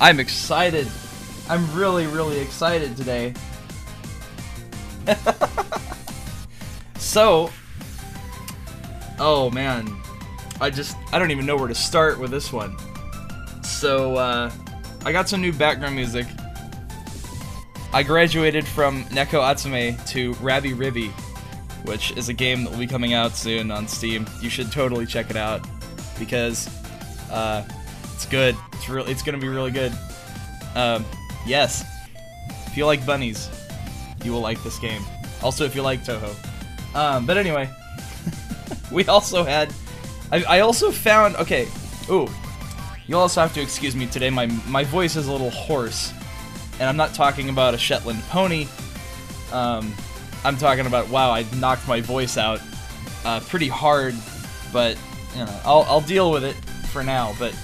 I'm excited. I'm really, really excited today. so, oh man. I just, I don't even know where to start with this one. So, uh, I got some new background music. I graduated from Neko Atsume to Rabi Ribi, which is a game that will be coming out soon on Steam. You should totally check it out because uh, good. It's really, it's gonna be really good. Um, yes, if you like bunnies, you will like this game. Also, if you like Touhou. Um, but anyway, we also had. I, I also found. Okay. Ooh. You also have to excuse me today. My my voice is a little hoarse, and I'm not talking about a Shetland pony. Um, I'm talking about wow. I knocked my voice out uh, pretty hard, but you know I'll I'll deal with it for now. But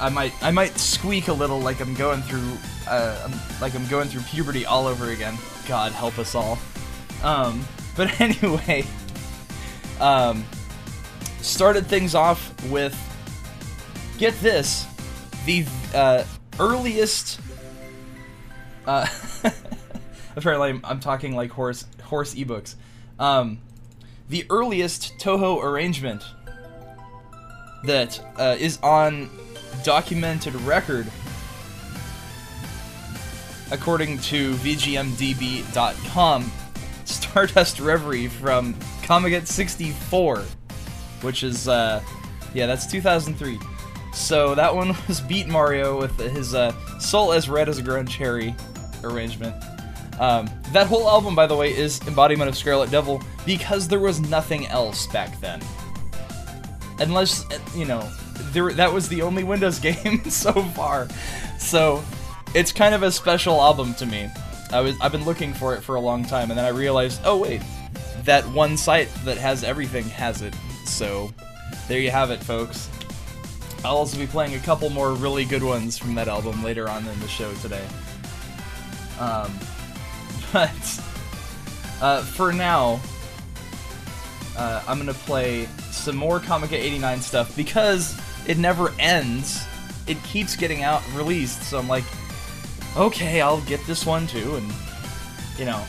I might I might squeak a little like I'm going through uh, I'm- like I'm going through puberty all over again. God help us all. Um, but anyway, um, started things off with get this the uh, earliest. Uh, apparently, I'm, I'm talking like horse horse ebooks. Um, the earliest Touhou arrangement that uh, is on documented record, according to VGMDB.com, Stardust Reverie from Comic 64, which is, uh, yeah, that's 2003. So that one was Beat Mario with his uh, Soul as Red as a Ground Cherry arrangement. Um, that whole album, by the way, is embodiment of Scarlet Devil because there was nothing else back then unless you know there that was the only Windows game so far. So it's kind of a special album to me. I was I've been looking for it for a long time, and then I realized, oh wait, that one site that has everything has it. So there you have it, folks. I'll also be playing a couple more really good ones from that album later on in the show today. Um, but uh, for now, uh, I'm gonna play some more Comiket 89 stuff because it never ends. It keeps getting out released, so I'm like, okay, I'll get this one too, and you know,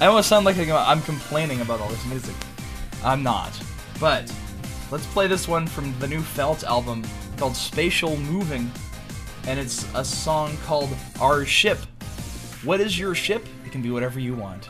I almost sound like I'm complaining about all this music. I'm not, but let's play this one from the new Felt album called Spatial Moving, and it's a song called Our Ship. What is your ship? It can be whatever you want.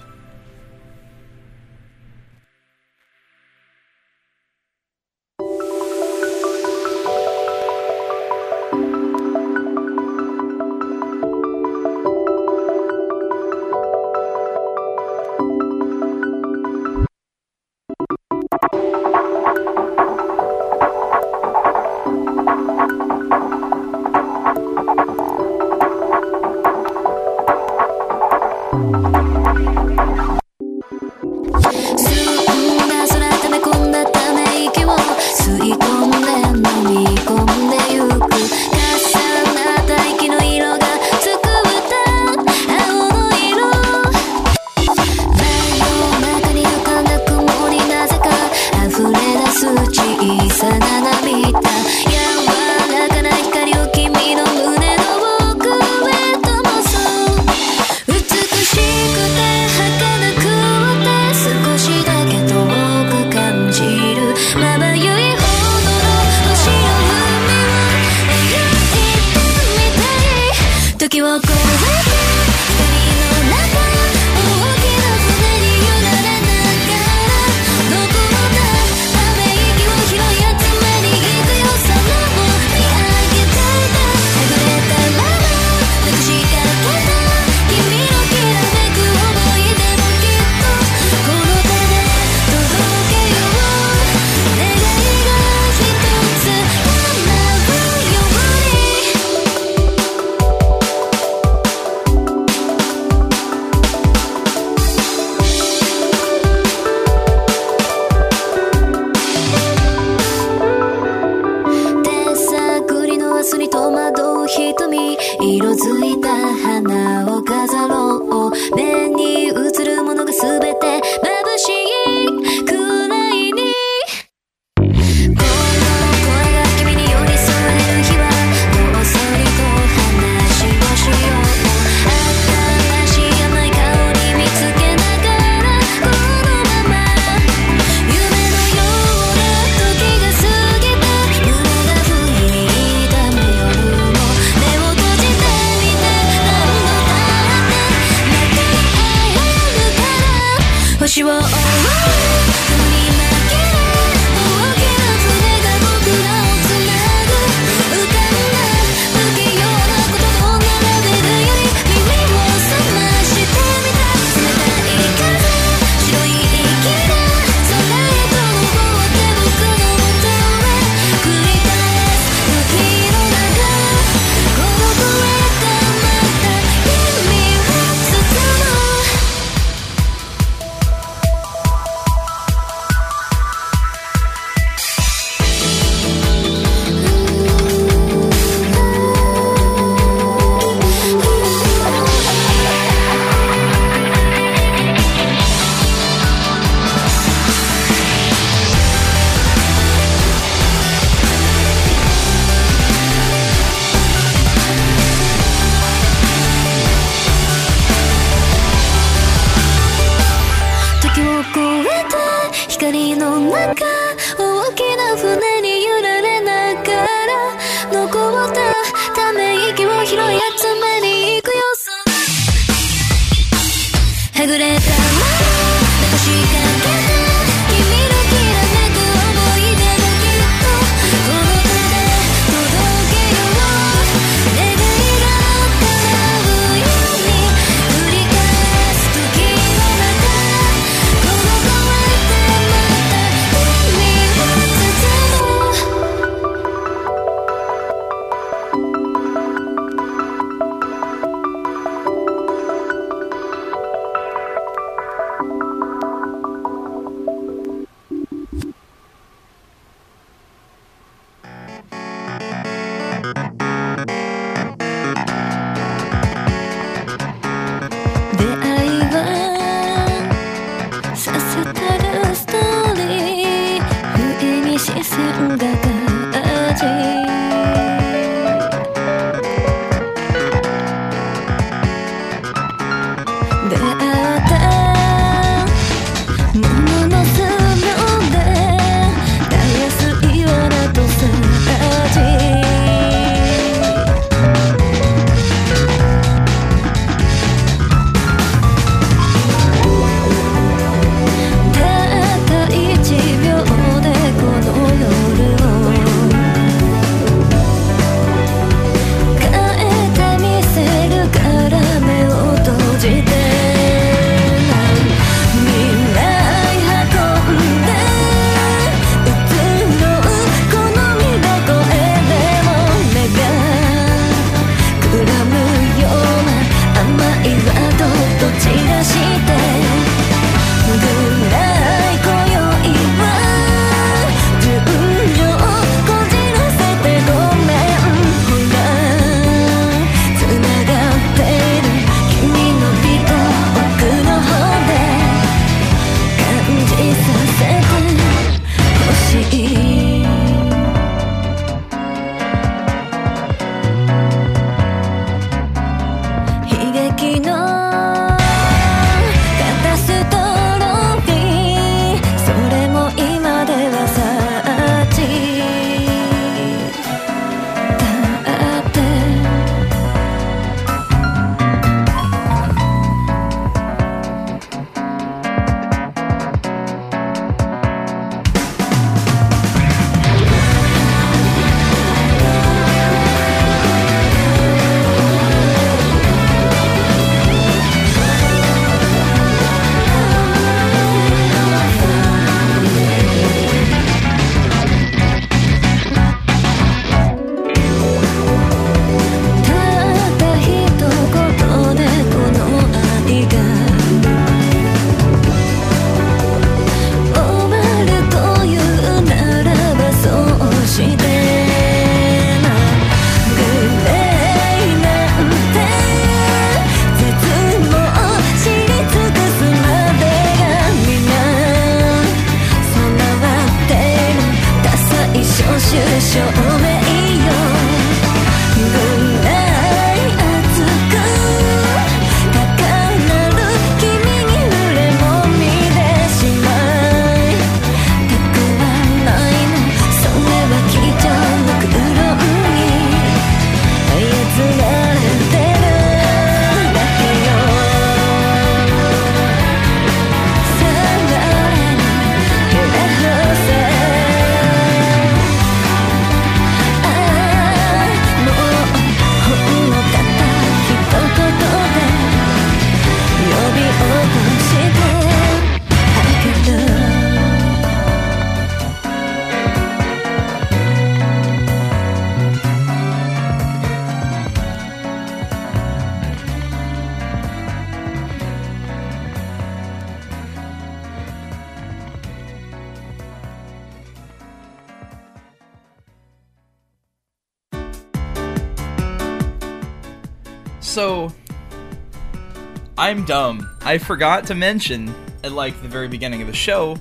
I forgot to mention at like the very beginning of the show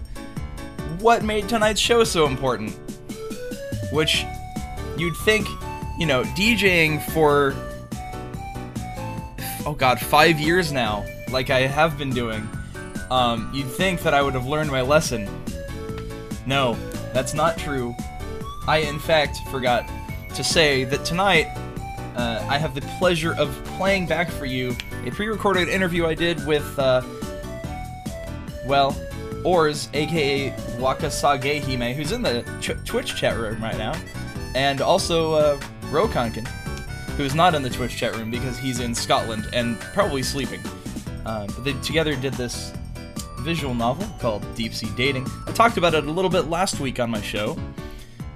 what made tonight's show so important. Which you'd think, you know, DJing for oh god, 5 years now, like I have been doing. Um, you'd think that I would have learned my lesson. No, that's not true. I, in fact, forgot to say that tonight uh, I have the pleasure of playing back for you a pre recorded interview I did with, uh, well, Orz, aka Wakasagihime, who's in the ch- Twitch chat room right now, and also uh, Roukanken, who's not in the Twitch chat room because he's in Scotland and probably sleeping. Uh, but they together did this visual novel called Deep Sea Dating. I talked about it a little bit last week on my show,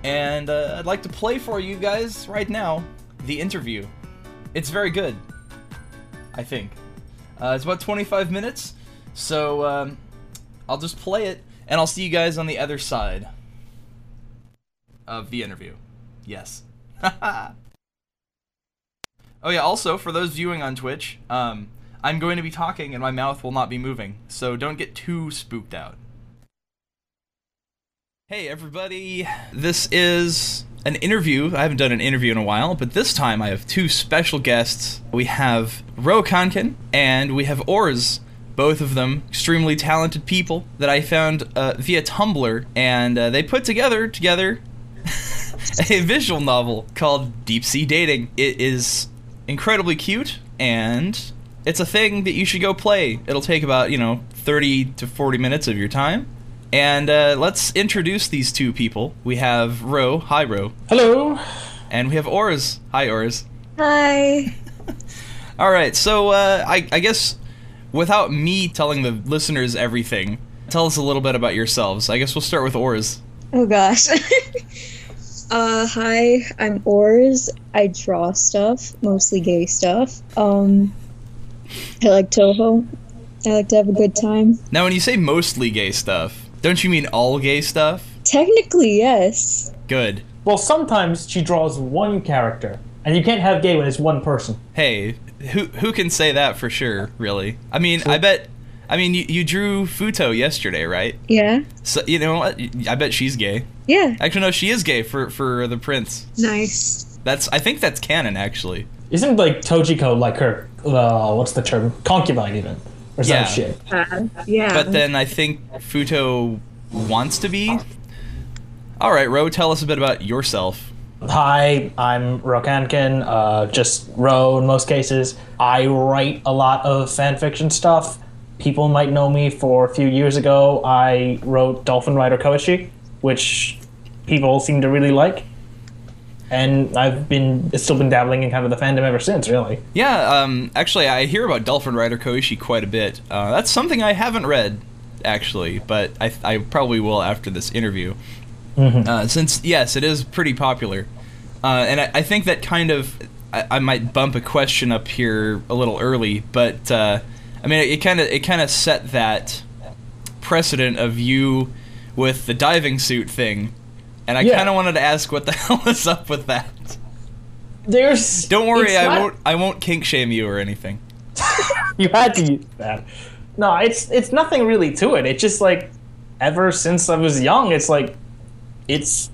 and uh, I'd like to play for you guys right now the interview. It's very good. I think. Uh, it's about 25 minutes, so um, I'll just play it, and I'll see you guys on the other side of the interview. Yes. oh yeah. Also, for those viewing on Twitch, um, I'm going to be talking, and my mouth will not be moving, so don't get too spooked out. Hey everybody, this is an interview. I haven't done an interview in a while, but this time I have two special guests. We have Roukanken and we have Orz, both of them extremely talented people that I found uh, via Tumblr, and uh, they put together together a visual novel called Deep Sea Dating. It is incredibly cute and it's a thing that you should go play. It'll take about, you know, 30 to 40 minutes of your time. And uh, let's introduce these two people. We have Ro. Hi, Ro. Hello. And we have Orz. Hi, Orz. Hi. All right, so uh, I, I guess without me telling the listeners everything, tell us a little bit about yourselves. I guess we'll start with Orz. Oh gosh. uh hi, I'm Orz. I draw stuff, mostly gay stuff. Um I like Touhou. I like to have a good time. Now, when you say mostly gay stuff, don't you mean all gay stuff? Technically, yes. Good. Well, sometimes she draws one character, and you can't have gay when it's one person. Hey, who who can say that for sure? Really? I mean, I bet. I mean, you, you drew Futo yesterday, right? Yeah. So you know what? I bet she's gay. Yeah. Actually, no, she is gay for for the prince. Nice. That's I think that's canon actually. Isn't like Tojiko like her? Uh, what's the term? Concubine, even or some Yeah. shit. Uh, yeah. But then I think Futo wants to be. All right, Ro, tell us a bit about yourself. Hi, I'm Roukanken. Uh, just Ro in most cases. I write a lot of fan fiction stuff. People might know me for a few years ago. I wrote Dolphin Rider Koichi, which people seem to really like. And I've been still been dabbling in kind of the fandom ever since, really. Yeah, um, actually, I hear about Dolphin Rider Koichi quite a bit. Uh, that's something I haven't read, actually, but I, I probably will after this interview. Uh, since, yes, it is pretty popular. Uh, and I, I think that kind of. I, I might bump a question up here a little early, but uh, I mean, it kind of it kind of set that precedent of you with the diving suit thing, and I Yeah. kind of wanted to ask what the hell is up with that. There's Don't worry, I not- won't I won't kink shame you or anything. you had to use that. No, it's it's nothing really to it. It's just like ever since I was young, it's like it's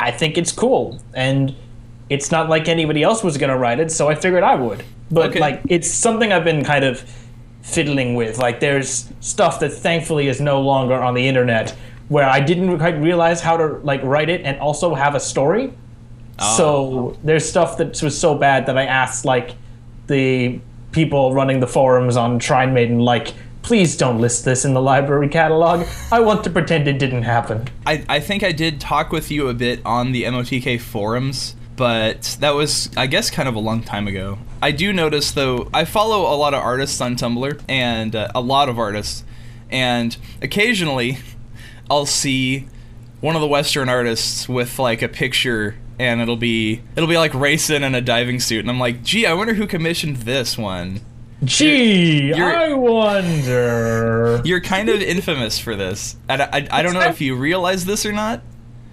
I think it's cool and it's not like anybody else was gonna write it, so I figured I would. But Okay. like it's something I've been kind of fiddling with. Like there's stuff that thankfully is no longer on the internet where I didn't quite realize how to like write it and also have a story. So there's stuff that was so bad that I asked like the people running the forums on Shrine Maiden, like, please don't list this in the library catalog. I want to pretend it didn't happen. I, I think I did talk with you a bit on the MOTK forums, but that was, I guess, kind of a long time ago. I do notice, though, I follow a lot of artists on Tumblr, and uh, a lot of artists, and occasionally I'll see one of the Western artists with like a picture. And it'll be it'll be like racing in a diving suit, and I'm like, gee, I wonder who commissioned this one. Gee, You're- I wonder. You're kind of infamous for this, and I, I, I don't know if you realize this or not.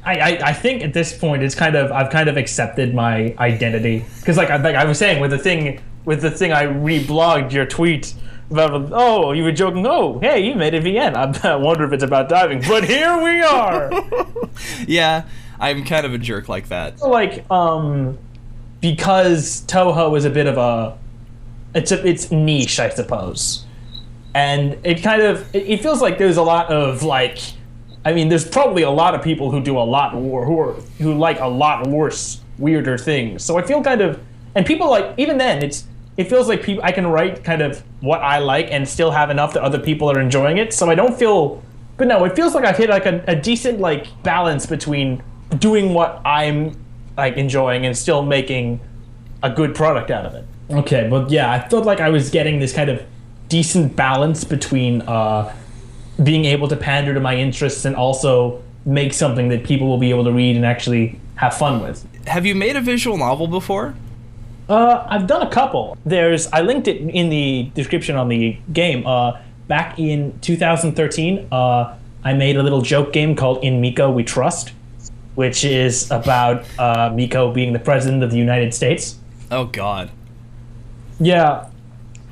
I, I, I think at this point it's kind of I've kind of accepted my identity because like I, like I was saying with the thing with the thing I reblogged your tweet about oh you were joking. Oh hey you made a VN I, wonder if it's about diving but here we are. Yeah, I'm kind of a jerk like that. like um because Touhou is a bit of a it's a it's niche I suppose. And it kind of it, it feels like there's a lot of like I mean there's probably a lot of people who do a lot more who are who like a lot worse weirder things. So I feel kind of and people like even then it's it feels like people I can write kind of what I like and still have enough that other people are enjoying it. So I don't feel but no, it feels like I've hit like a, a decent like balance between doing what I'm like enjoying and still making a good product out of it. Okay, but yeah, I felt like I was getting this kind of decent balance between uh, being able to pander to my interests and also make something that people will be able to read and actually have fun with. Have you made a visual novel before? Uh, I've done a couple. There's I linked it in the description on the game. Uh, back in 2013, uh, I made a little joke game called In Miko We Trust, which is about uh, Miko being the president of the United States. Oh God. Yeah,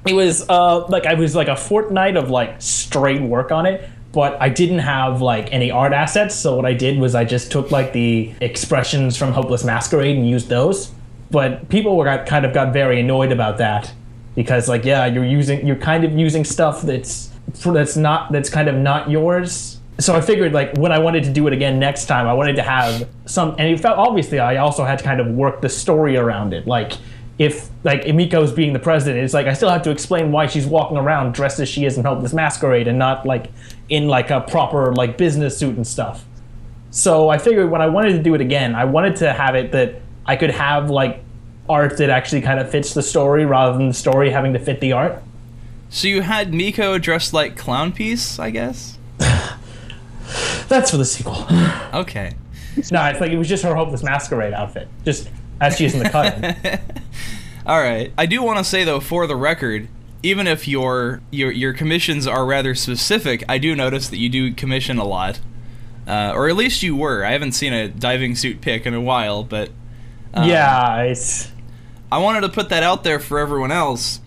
it was uh, like I was like a fortnight of like straight work on it, but I didn't have like any art assets. So what I did was I just took like the expressions from Hopeless Masquerade and used those. But people were kind of got very annoyed about that because like yeah, you're using you're kind of using stuff that's that's not that's kind of not yours. So I figured like when I wanted to do it again next time, I wanted to have some, and it felt obviously I also had to kind of work the story around it, like if like Emiko's being the president, it's like I still have to explain why she's walking around dressed as she is in Hopeless Masquerade and not like in like a proper like business suit and stuff. So I figured when I wanted to do it again, I wanted to have it that I could have like art that actually kind of fits the story rather than the story having to fit the art. So you had Miko dressed like Clownpiece, I guess. That's for the sequel. Okay. no, it's like it was just her Hopeless Masquerade outfit, just as she is in the cut. All right. I do want to say though, for the record, even if your your your commissions are rather specific, I do notice that you do commission a lot, uh, or at least you were. I haven't seen a diving suit pick in a while, but um, yeah, it's I wanted to put that out there for everyone else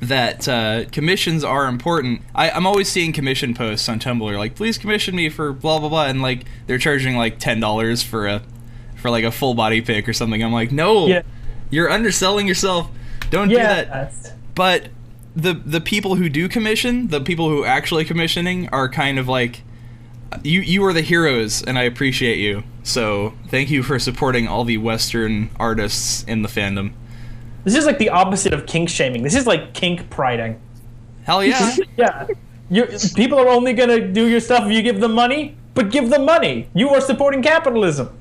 that uh, commissions are important. I, I'm always seeing commission posts on Tumblr like, please commission me for blah blah blah, and like they're charging like ten dollars for a for like a full body pick or something. I'm like, no, Yeah. you're underselling yourself. Don't do that. But the the people who do commission, the people who actually commissioning, are kind of like you you are the heroes, and I appreciate you. So thank you for supporting all the Western artists in the fandom. This is like the opposite of kink shaming. This is like kink priding. Hell yeah. Yeah. You people are only gonna do your stuff if you give them money, but give them money. You are supporting capitalism.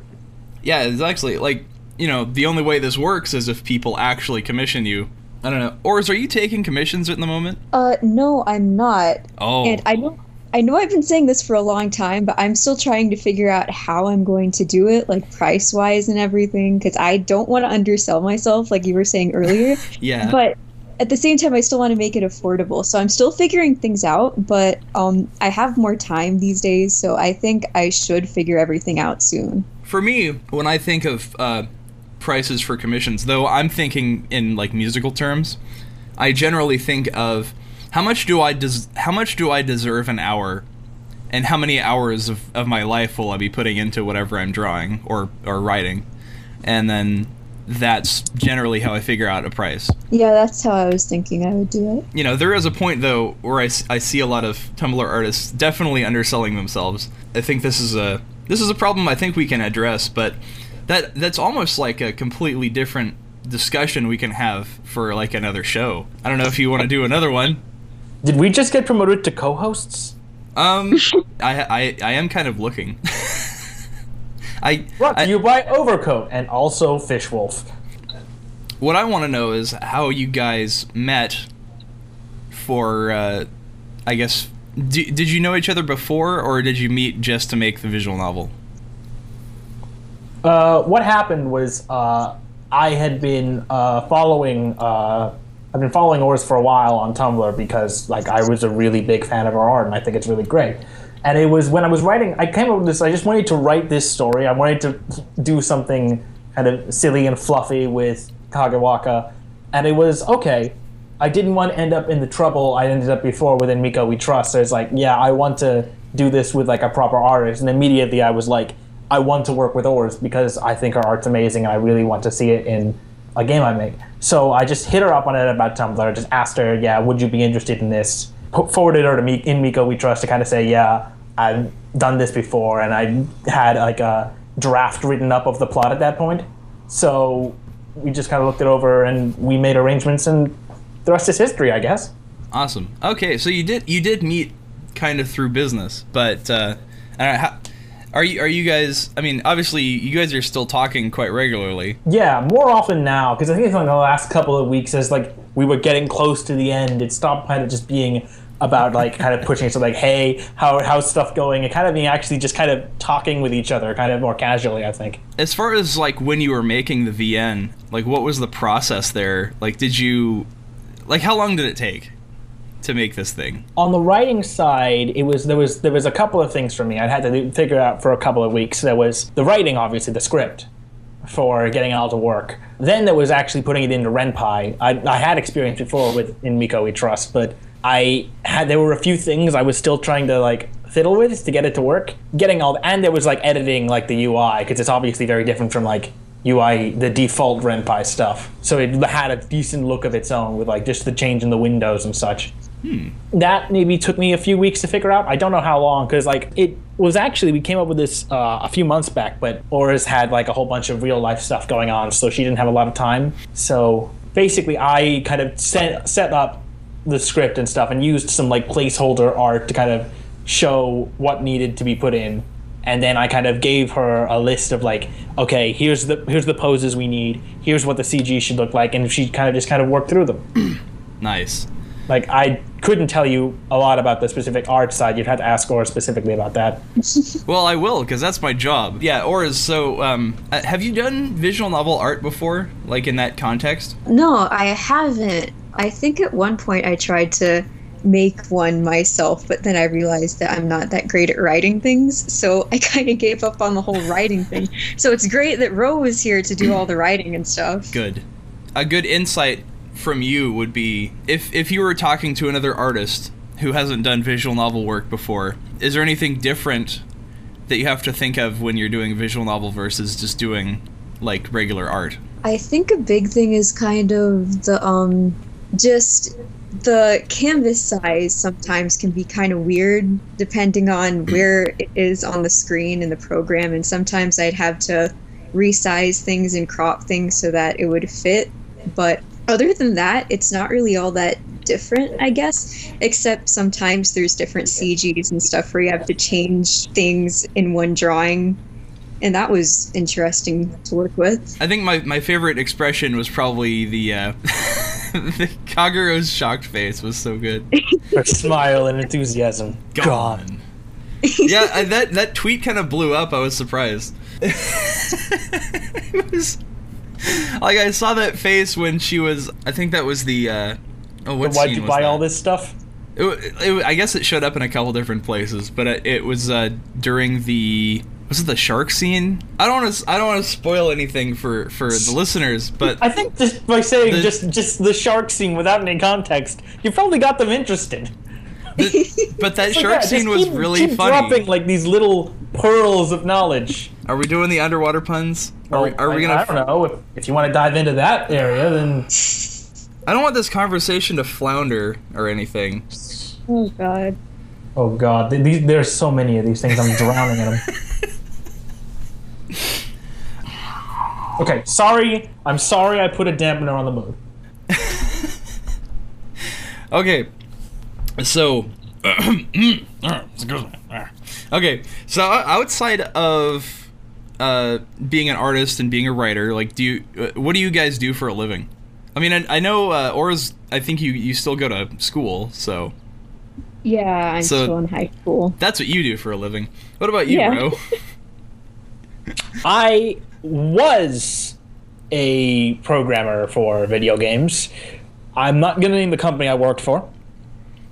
Yeah, it's actually like you know the only way this works is if people actually commission you. I don't know. Orz, are you taking commissions at the moment? Uh, no, I'm not. Oh, And I know I know I've been saying this for a long time, but I'm still trying to figure out how I'm going to do it, like price wise and everything, because I don't want to undersell myself, like you were saying earlier. yeah. but at the same time, I still want to make it affordable. So I'm still figuring things out, but um, I have more time these days, so I think I should figure everything out soon. for me, when I think of uh, prices for commissions, though I'm thinking in like musical terms, I generally think of how much do I des- how much do I deserve an hour, and how many hours of, of my life will I be putting into whatever I'm drawing or or writing, and then that's generally how I figure out a price. Yeah, that's how I was thinking I would do it. you know, there is a point though where I, I see a lot of Tumblr artists definitely underselling themselves. I think this is a this is a problem I think we can address, but that that's almost like a completely different discussion we can have for like another show. I don't know if you want to do another one. Did we just get promoted to co-hosts? Um, I, I I am kind of looking. I, Brought to I you by Overcoat and also Fishwolf. what I want to know is how you guys met. For uh, I guess d- did you know each other before, or did you meet just to make the visual novel? Uh, what happened was uh, I had been uh, following. Uh, I've been following Orz for a while on Tumblr because like I was a really big fan of her art and I think it's really great. And it was when I was writing, I came up with this. I just wanted to write this story. I wanted to do something kind of silly and fluffy with Kagewaka, and it was okay. I didn't want to end up in the trouble I ended up before within Miko We Trust. So it's like, yeah, I want to do this with like a proper artist. And immediately I was like, I want to work with Orz because I think her art's amazing and I really want to see it in a game I make. So I just hit her up on it about Tumblr, just asked her, yeah, would you be interested in this? Put, forwarded her to me in Miko We Trust to kind of say, yeah, I've done this before and I had like a draft written up of the plot at that point. So we just kind of looked it over and we made arrangements, and the rest is history, I guess. Awesome. Okay, so you did you did meet kind of through business, but uh, I don't know, how, are you are you guys? I mean, obviously you guys are still talking quite regularly. Yeah, more often now because I think it's like the last couple of weeks as like we were getting close to the end, it stopped kind of just being about like kind of pushing it to like, hey, how how's stuff going, and kind of being actually just kind of talking with each other, kind of more casually. I think. As far as like when you were making the VN, like what was the process there? Like, did you like how long did it take to make this thing? on the writing side, it was there was there was a couple of things for me. I had to figure out for a couple of weeks. There was the writing, obviously, the script for getting it all to work. Then there was actually putting it into RenPy. I, I had experience before with in Miko We Trust, but I had there were a few things I was still trying to like fiddle with to get it to work. Getting all and there was like editing like the UI because it's obviously very different from like UI the default RenPy stuff. So it had a decent look of its own with like just the change in the windows and such that maybe took me a few weeks to figure out. I don't know how long because like it was actually we came up with this uh, a few months back, but Aura's had like a whole bunch of real life stuff going on, so she didn't have a lot of time. So basically, I kind of set set up the script and stuff and used some like placeholder art to kind of show what needed to be put in. And then I kind of gave her a list of like, okay, here's the here's the poses we need. Here's what the CG should look like, and she kind of just kind of worked through them. Nice. Like I couldn't tell you a lot about the specific art side. You'd have to ask Orz specifically about that. Well, I will because that's my job. Yeah, or is so. Um, uh, have you done visual novel art before, like in that context? No, I haven't. I think at one point I tried to make one myself, but then I realized that I'm not that great at writing things, so I kind of gave up on the whole writing thing. So it's great that Ro is here to do all the writing and stuff. Good. A good insight from you would be if if you were talking to another artist who hasn't done visual novel work before. Is there anything different that you have to think of when you're doing visual novel versus just doing like regular art? I think a big thing is kind of the um just the canvas size sometimes can be kind of weird depending on where it is on the screen in the program and sometimes I'd have to resize things and crop things so that it would fit but other than that it's not really all that different I guess except sometimes there's different CGs and stuff where you have to change things in one drawing and that was interesting to work with I think my, my favorite expression was probably the uh, the Kagerou's shocked face was so good. Her smile and enthusiasm. Gone. yeah, I, that that tweet kind of blew up. I was surprised. it was like I saw that face when she was. I think that was the. Uh, oh, what Why'd you buy that? all this stuff? It, it, I guess it showed up in a couple different places, but it, it was uh, during the. Was it the shark scene? I don't want to. I don't want to spoil anything for for the listeners, but I think just by saying The- just just the shark scene without any context, you probably got them interested. The- but that It's like, shark yeah, just scene was keep- really keep funny. dropping like these little pearls of knowledge. Are we doing the underwater puns? Are we? Are we gonna? I don't know. If, if you want to dive into that area, then I don't want this conversation to flounder or anything. oh god oh god, th- these, there's so many of these things. I'm drowning in them. Okay, sorry. I'm sorry. I put a dampener on the mood. Okay, so okay, so outside of uh, being an artist and being a writer, like, do you uh, what do you guys do for a living? I mean, I, I know uh, Orz. I think you you still go to school, so yeah i'm So- still in high school that's what you do for a living. What about you, Yeah. bro? I was a programmer for video games. I'm not going to name the company I worked for.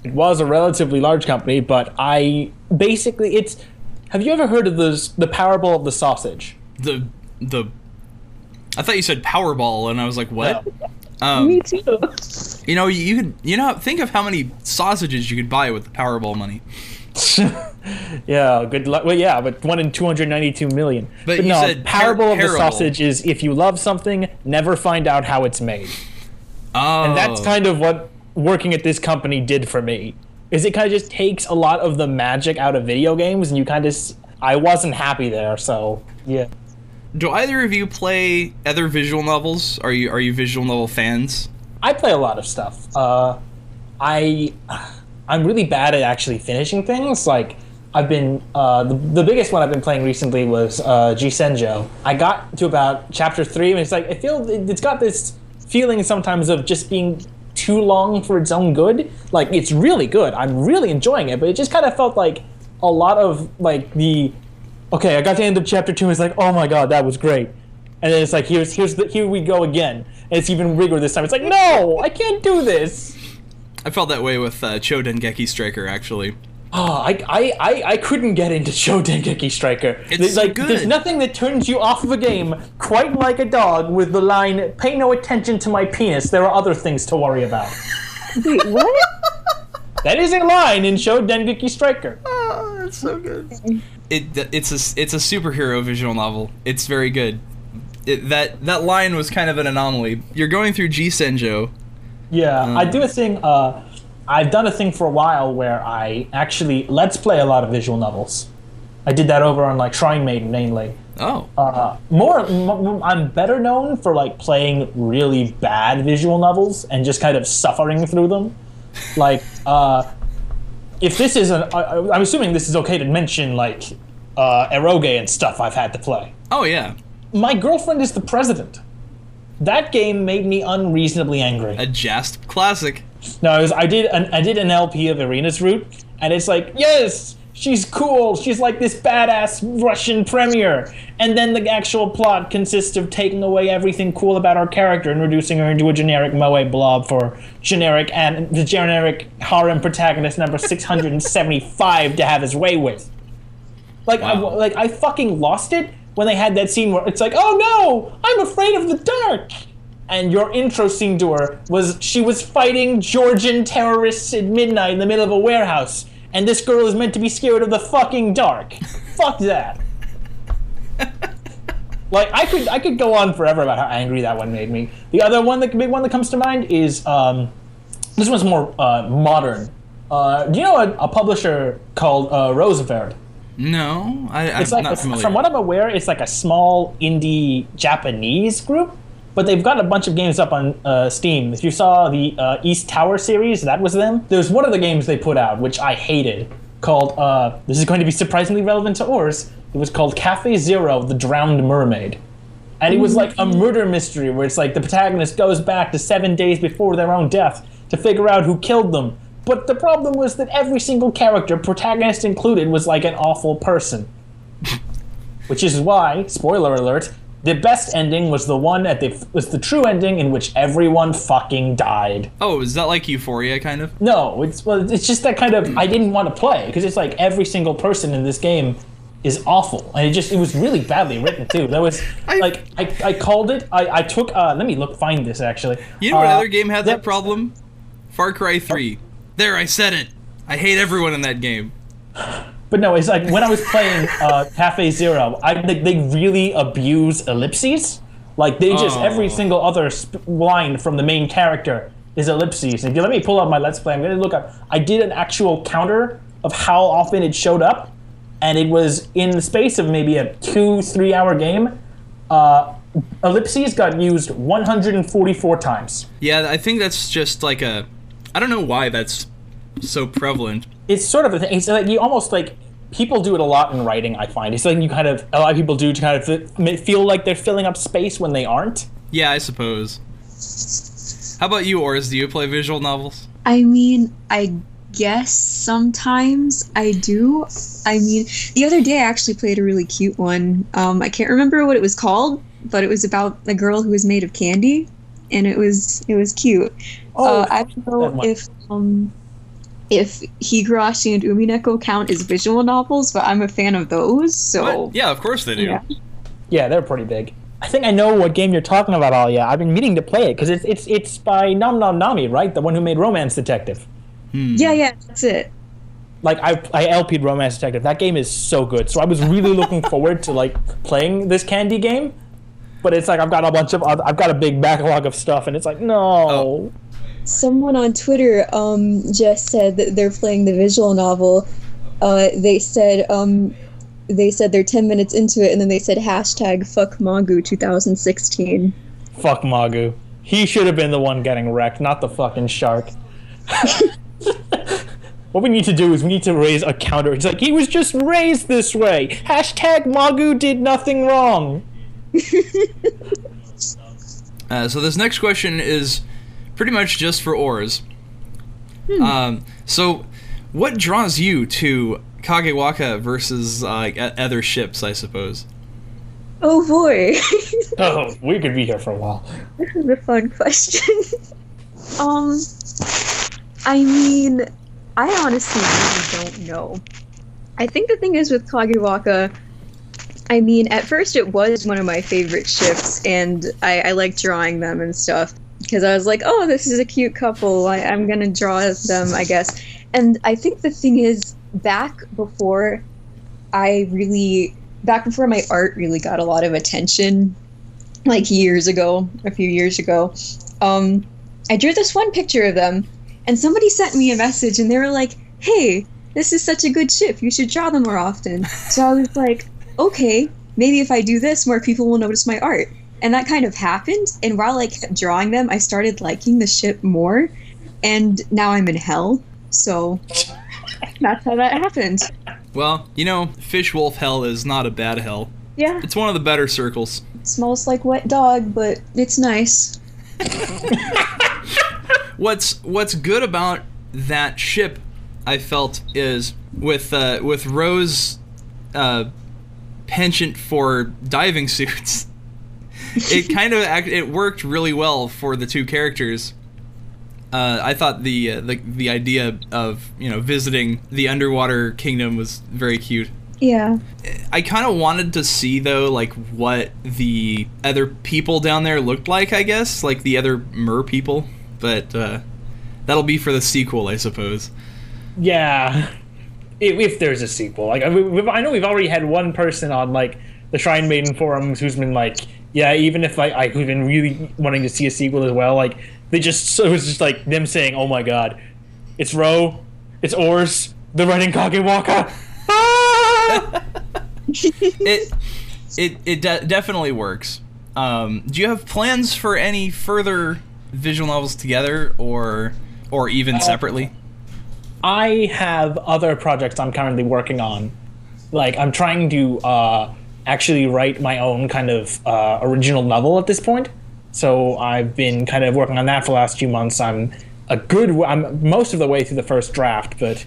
It was a relatively large company, but I basically it's. Have you ever heard of the the parable of the sausage? the the. I thought you said Powerball, and I was like, what? Um, me too you know, you could you know think of how many sausages you could buy with the Powerball money. yeah, good luck. Well, yeah, but one in 292 million. But you no, said parable par- of the sausage is if you love something, never find out how it's made. Oh, And that's kind of what working at this company did for me. Is it kind of just takes a lot of the magic out of video games, and you kind of. s- I wasn't happy there, so yeah. do either of you play other visual novels? Are you are you visual novel fans? I play a lot of stuff. Uh, I I'm really bad at actually finishing things. Like I've been uh, the, the biggest one I've been playing recently was uh, G Senjo. I got to about chapter three, and it's like I feel it- it's got this feeling sometimes of just being too long for its own good. Like it's really good. I'm really enjoying it, but it just kind of felt like a lot of like the okay. I got to end of chapter two. and It's like oh my god, that was great. And then it's like here's here's the here we go again. And it's even bigger this time. It's like no, I can't do this. I felt that way with uh, Chou Stryker actually. Oh, I, I, I, I couldn't get into Chou Dengeki Stryker. It's There's, like good. there's nothing that turns you off of a game quite like a dog with the line "Pay no attention to my penis. There are other things to worry about." Wait, what? that is a line in Chou Dengeki Stryker. Oh, that's so good. It it's a it's a superhero visual novel. It's very good. It, that that line was kind of an anomaly. You're going through G Senjo. Yeah, I Mm. do a thing. Uh, I've done a thing for a while where I actually let's play a lot of visual novels. I did that over on like Shrine Maiden mainly. Oh, uh, more m- m- i'm better known for like playing really bad visual novels and just kind of suffering through them like uh, if this is an I, i'm assuming this is okay to mention like uh, eroge and stuff i've had to play oh yeah, my girlfriend is the president that game made me unreasonably angry a JAST classic. No, was, I did an I did an LP of Irina's Route, and it's like, yes, she's cool. She's like this badass Russian premier. And then the actual plot consists of taking away everything cool about our character and reducing her into a generic moe blob for generic and the generic harem protagonist number six hundred and seventy five to have his way with. Like, I, like I fucking lost it when they had that scene where it's like, oh no, I'm afraid of the dark. And your intro scene to her was she was fighting Georgian terrorists at midnight in the middle of a warehouse, and this girl is meant to be scared of the fucking dark. Fuck that. Like I could I could go on forever about how angry that one made me. The other one, the big one that comes to mind is um, this one's more uh, modern. Uh, do you know a, a publisher called uh, Roseverte? No, I, I'm It's like not a- familiar. from what I'm aware, it's like a small indie Japanese group, but they've got a bunch of games up on uh, Steam. If you saw the uh, East Tower series, that was them. There's one of the games they put out which I hated, called uh, this is going to be surprisingly relevant to Orz. It was called Cafe Zero: The Drowned Mermaid. And it was like a murder mystery where it's like the protagonist goes back to seven days before their own death to figure out who killed them. But the problem was that every single character, protagonist included, was like an awful person. Which is why, spoiler alert, the best ending was the one at the was the true ending in which everyone fucking died. oh, is that like Euphoria kind of? No, it's well, it's just that kind of I didn't want to play because it's like every single person in this game is awful, and it just it was really badly written too. that was like I, I called it. I, I took uh let me look find this actually. You know what Uh, other game had that that- problem? Far Cry 3. There, I said it. I hate everyone in that game. But no, it's like when I was playing uh, Cafe Zero, I they, they really abuse ellipses. Like they just Oh. every single other sp- line from the main character is ellipses. And If you let me pull up my Let's Play, I'm gonna look up. I did an actual counter of how often it showed up, and it was in the space of maybe a two three hour game. Uh, ellipses got used 144 times. Yeah, I think that's just like a. I don't know why that's so prevalent. It's sort of a thing. It's like you almost like people do it a lot in writing. I find it's like you kind of a lot of people do to kind of feel like they're filling up space when they aren't. Yeah, I suppose. How about you, Orz? Do you play visual novels? I mean, I guess sometimes I do. I mean, the other day I actually played a really cute one. Um, I can't remember what it was called, but it was about a girl who was made of candy, and it was it was cute. Oh, uh, I don't know if um if Higurashi and Umineko count as visual novels, but I'm a fan of those. So What? Yeah, of course they do. yeah. yeah, they're pretty big. I think I know what game you're talking about, Alia. I've been meaning to play it because it's it's it's by Nam Nam Nami, right? The one who made Romance Detective. Hmm. yeah, yeah, that's it. Like I I LP'd Romance Detective. That game is so good. So I was really looking forward to like playing this candy game. But it's like I've got a bunch of other, I've got a big backlog of stuff, and it's like no. Oh. Someone on Twitter um, just said that they're playing the visual novel. Uh, they said um, they said they're 10 minutes into it and then they said hashtag fuck Magu 2016. Fuck Magu. He should have been the one getting wrecked, not the fucking shark. what we need to do is we need to raise a counter. It's like he was just raised this way. Hashtag Magu did nothing wrong. Uh, so this next question is pretty much just for Orz. Um, so, what draws you to Kagewaka versus uh, other ships? I suppose. Oh boy. Oh, we could be here for a while. This is a fun question. um, I mean, I honestly really don't know. I think the thing is with Kagewaka, I mean, at first it was one of my favorite ships, and I, I liked drawing them and stuff because I was like, oh, this is a cute couple. I, I'm gonna draw them, I guess. And I think the thing is, back before I really, back before my art really got a lot of attention, like years ago, a few years ago, um, I drew this one picture of them, and somebody sent me a message, and they were like, "Hey, this is such a good ship. You should draw them more often." So I was like, "Okay, maybe if I do this, more people will notice my art." And that kind of happened. And while I kept drawing them, I started liking the ship more, and now I'm in hell. So that's how that happened. Well, you know, Fish Wolf Hell is not a bad hell. Yeah, It's one of the better circles. it smells like wet dog, but it's nice. What's What's good about that ship, I felt, is with uh, with Rose uh, penchant for diving suits. it kind of act, it worked really well for the two characters. Uh, I thought the, uh, the the idea of you know visiting the underwater kingdom was very cute. Yeah. I kind of wanted to see though, like what the other people down there looked like. I guess like the other mer people, but uh, that'll be for the sequel, I suppose. Yeah, if, if there's a sequel, like I, we've, I know we've already had one person on like the Shrine Maiden forums who's been like, yeah, even if I, I who've been really wanting to see a sequel as well, like they just so it was just like them saying, oh my god, it's Ro, it's Orz, they're writing Kagewaka. Ah! It it it de- definitely works. Um, do you have plans for any further visual novels together, or or even separately? I have other projects I'm currently working on. Like I'm trying to uh, actually write my own kind of uh, original novel at this point. So I've been kind of working on that for the last few months. I'm a good. I'm most of the way through the first draft, but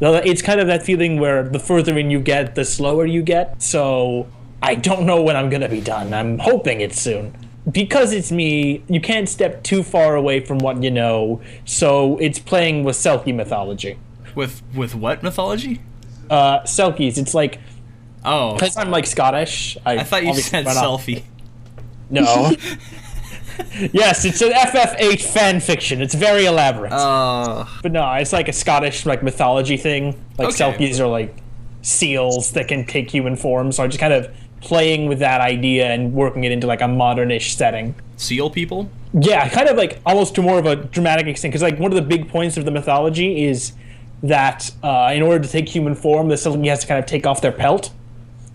it's kind of that feeling where the further in you get, the slower you get. So I don't know when I'm gonna be done. I'm hoping it's soon. Because it's me, you can't step too far away from what you know, so it's playing with Selkie mythology. With with what mythology? Uh, Selkies, it's like, Oh, because I'm like Scottish. I, I thought you said selfie. No. yes, it's an FF8 fan fiction. It's very elaborate. Uh, but no, it's like a Scottish like mythology thing. Like Okay. Selkies are like seals that can take human form. So I'm just kind of playing with that idea and working it into like a modernish setting. seal people. Yeah, kind of like almost to more of a dramatic extent. Because like one of the big points of the mythology is that uh, in order to take human form, the Selkie has to kind of take off their pelt.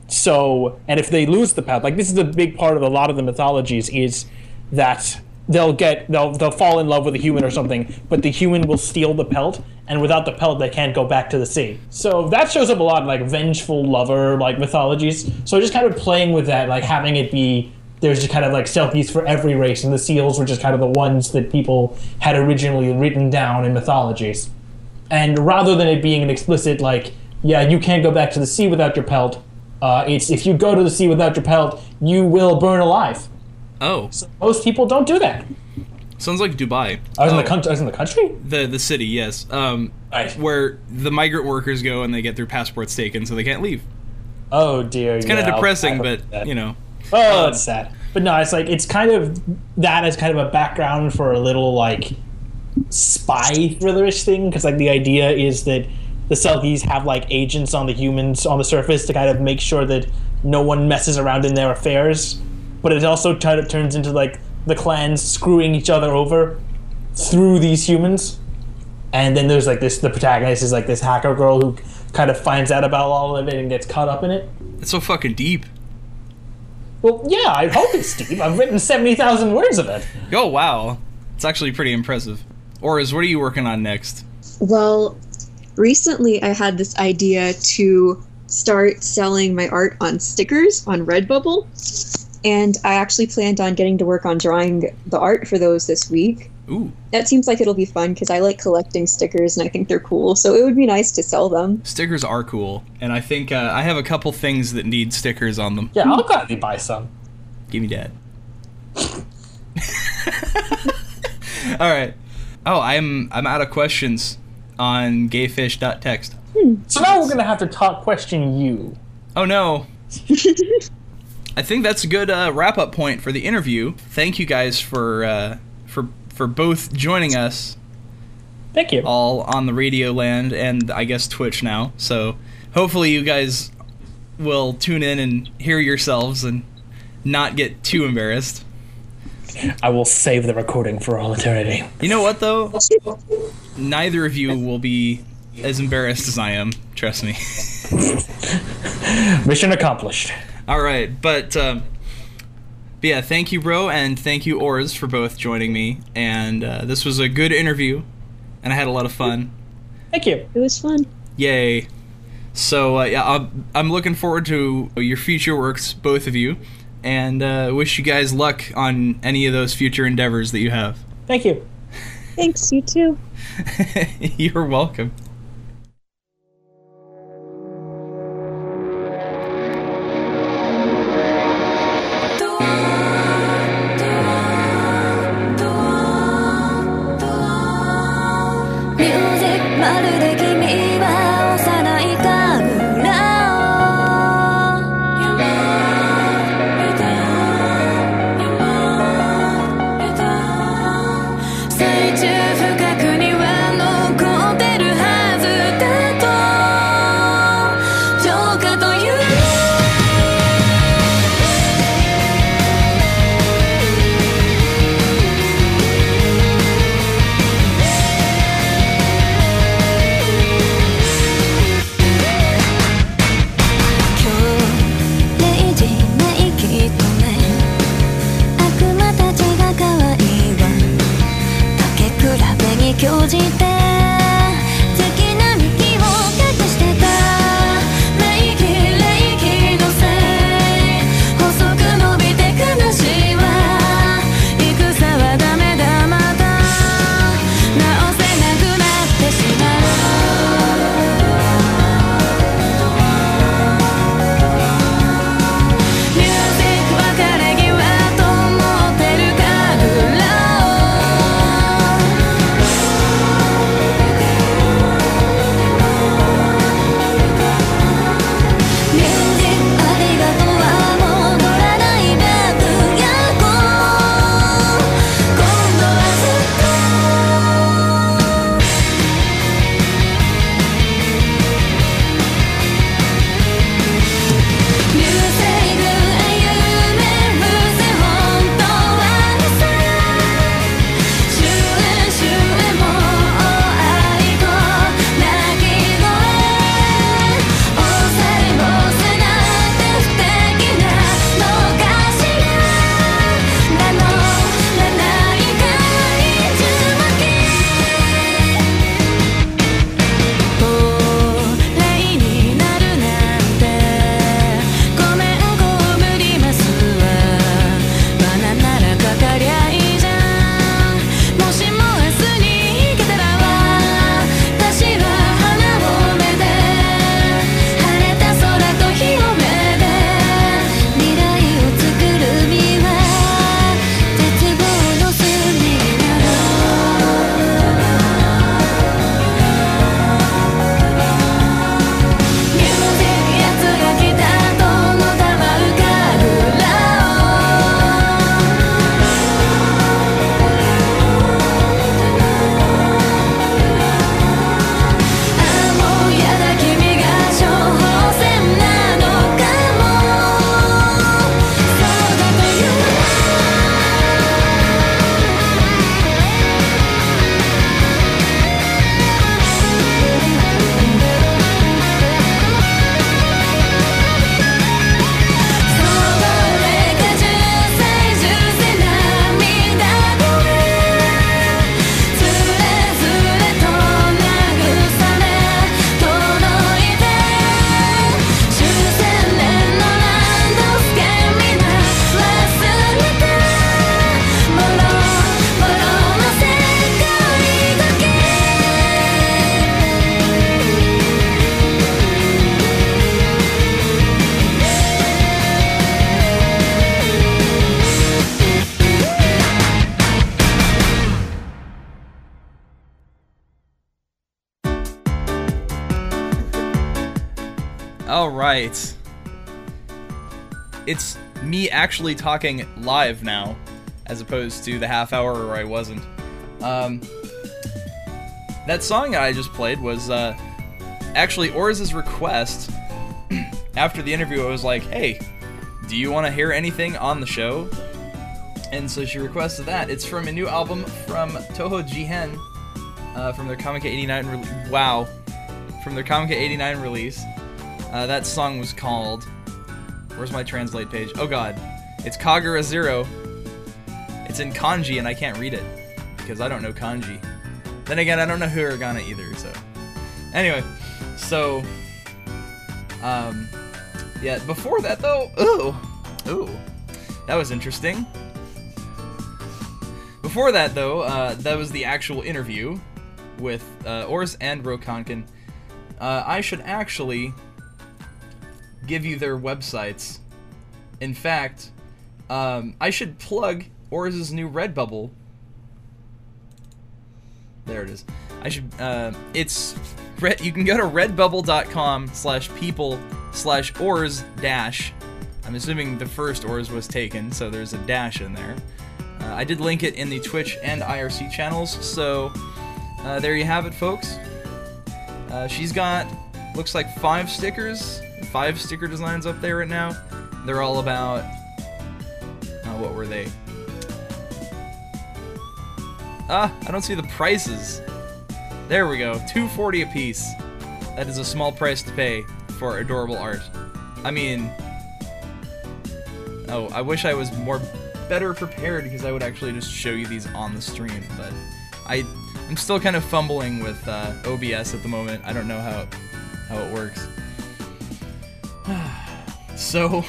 So, and if they lose the pelt, like this is a big part of a lot of the mythologies, is that they'll get they'll they'll fall in love with a human or something, but the human will steal the pelt, and without the pelt, they can't go back to the sea. So that shows up a lot in like vengeful lover like mythologies. So just kind of playing with that, like having it be there's just kind of like selkies for every race, and the seals were just kind of the ones that people had originally written down in mythologies. And rather than it being an explicit like, yeah, you can't go back to the sea without your pelt, uh, it's if you go to the sea without your pelt, you will burn alive. Oh, Most people don't do that. sounds like Dubai. I was in Oh, the country. I was in the country. The the city, yes. Um, Right. where the migrant workers go and they get their passports taken, so they can't leave. Oh dear. It's kind of depressing, but you know. Oh, Um, it's sad. But no, it's like it's kind of that as kind of a background for a little like spy thrillerish thing because like the idea is that the Selkies have like agents on the humans on the surface to kind of make sure that no one messes around in their affairs. But it also kind of turns into like the clans screwing each other over through these humans. And then there's like this the protagonist is like this hacker girl who kind of finds out about all of it and gets caught up in it. It's so fucking deep. Well, yeah, I hope it's deep. I've written seventy thousand words of it. Oh wow, it's actually pretty impressive. Orz, what are you working on next? Well, recently I had this idea to start selling my art on stickers on Redbubble. And I actually planned on getting to work on drawing the art for those this week. Ooh, That seems like it'll be fun because I like collecting stickers and I think they're cool. So it would be nice to sell them. stickers are cool, and I think uh, I have a couple things that need stickers on them. Yeah, I'll gladly buy some. Give me that. All right. Oh, I'm I'm out of questions on gayfish.text. So now we're gonna have to talk question you. Oh no. I think that's a good uh, wrap up point for the interview. Thank you guys for uh, for for both joining us Thank you. all on the radio land and I guess Twitch now. So hopefully you guys will tune in and hear yourselves and not get too embarrassed. I will save the recording for all eternity. You know what though? Neither of you will be as embarrassed as I am. Trust me. Mission accomplished. All right, but, um, but yeah, thank you, bro, and thank you, Orz, for both joining me. And uh, this was a good interview, and I had a lot of fun. Thank you. It was fun. Yay! So uh, yeah, I'm, I'm looking forward to your future works, both of you, and uh, wish you guys luck on any of those future endeavors that you have. Thank you. Thanks, you too. You're welcome.「right. It's me actually talking live now, as opposed to the half hour where I wasn't. Um, that song I just played was uh, actually Orz's request. After the interview, I was like, "Hey, do you want to hear anything on the show?" And so she requested that. It's from a new album from Toho Jihen, uh, from their Comiket 89 release. Wow, from their Comiket 89 release. Uh, that song was called. Where's my translate page? Oh god. It's Kagura Zero. It's in kanji and I can't read it because I don't know kanji. Then again, I don't know hiragana either, so. Anyway, so. Um. Yeah, before that though. Ooh. Ooh. That was interesting. Before that though, uh, that was the actual interview with uh, Orz and Roukanken. Uh, I should actually give you their websites. In fact, um, I should plug Orz's new Redbubble. There it is. I should. Uh, it's. You can go to redbubble.com slash people slash Orz dash. I'm assuming the first Orz was taken, so there's a dash in there. Uh, I did link it in the Twitch and IRC channels, so uh, there you have it, folks. Uh, she's got looks like five stickers, five sticker designs up there right now. They're all about. Uh, what were they? Ah, I don't see the prices. There we go, 240 a piece. That is a small price to pay for adorable art. I mean, oh, I wish I was more better prepared because I would actually just show you these on the stream, but I I'm still kind of fumbling with uh, OBS at the moment. I don't know how how it works. so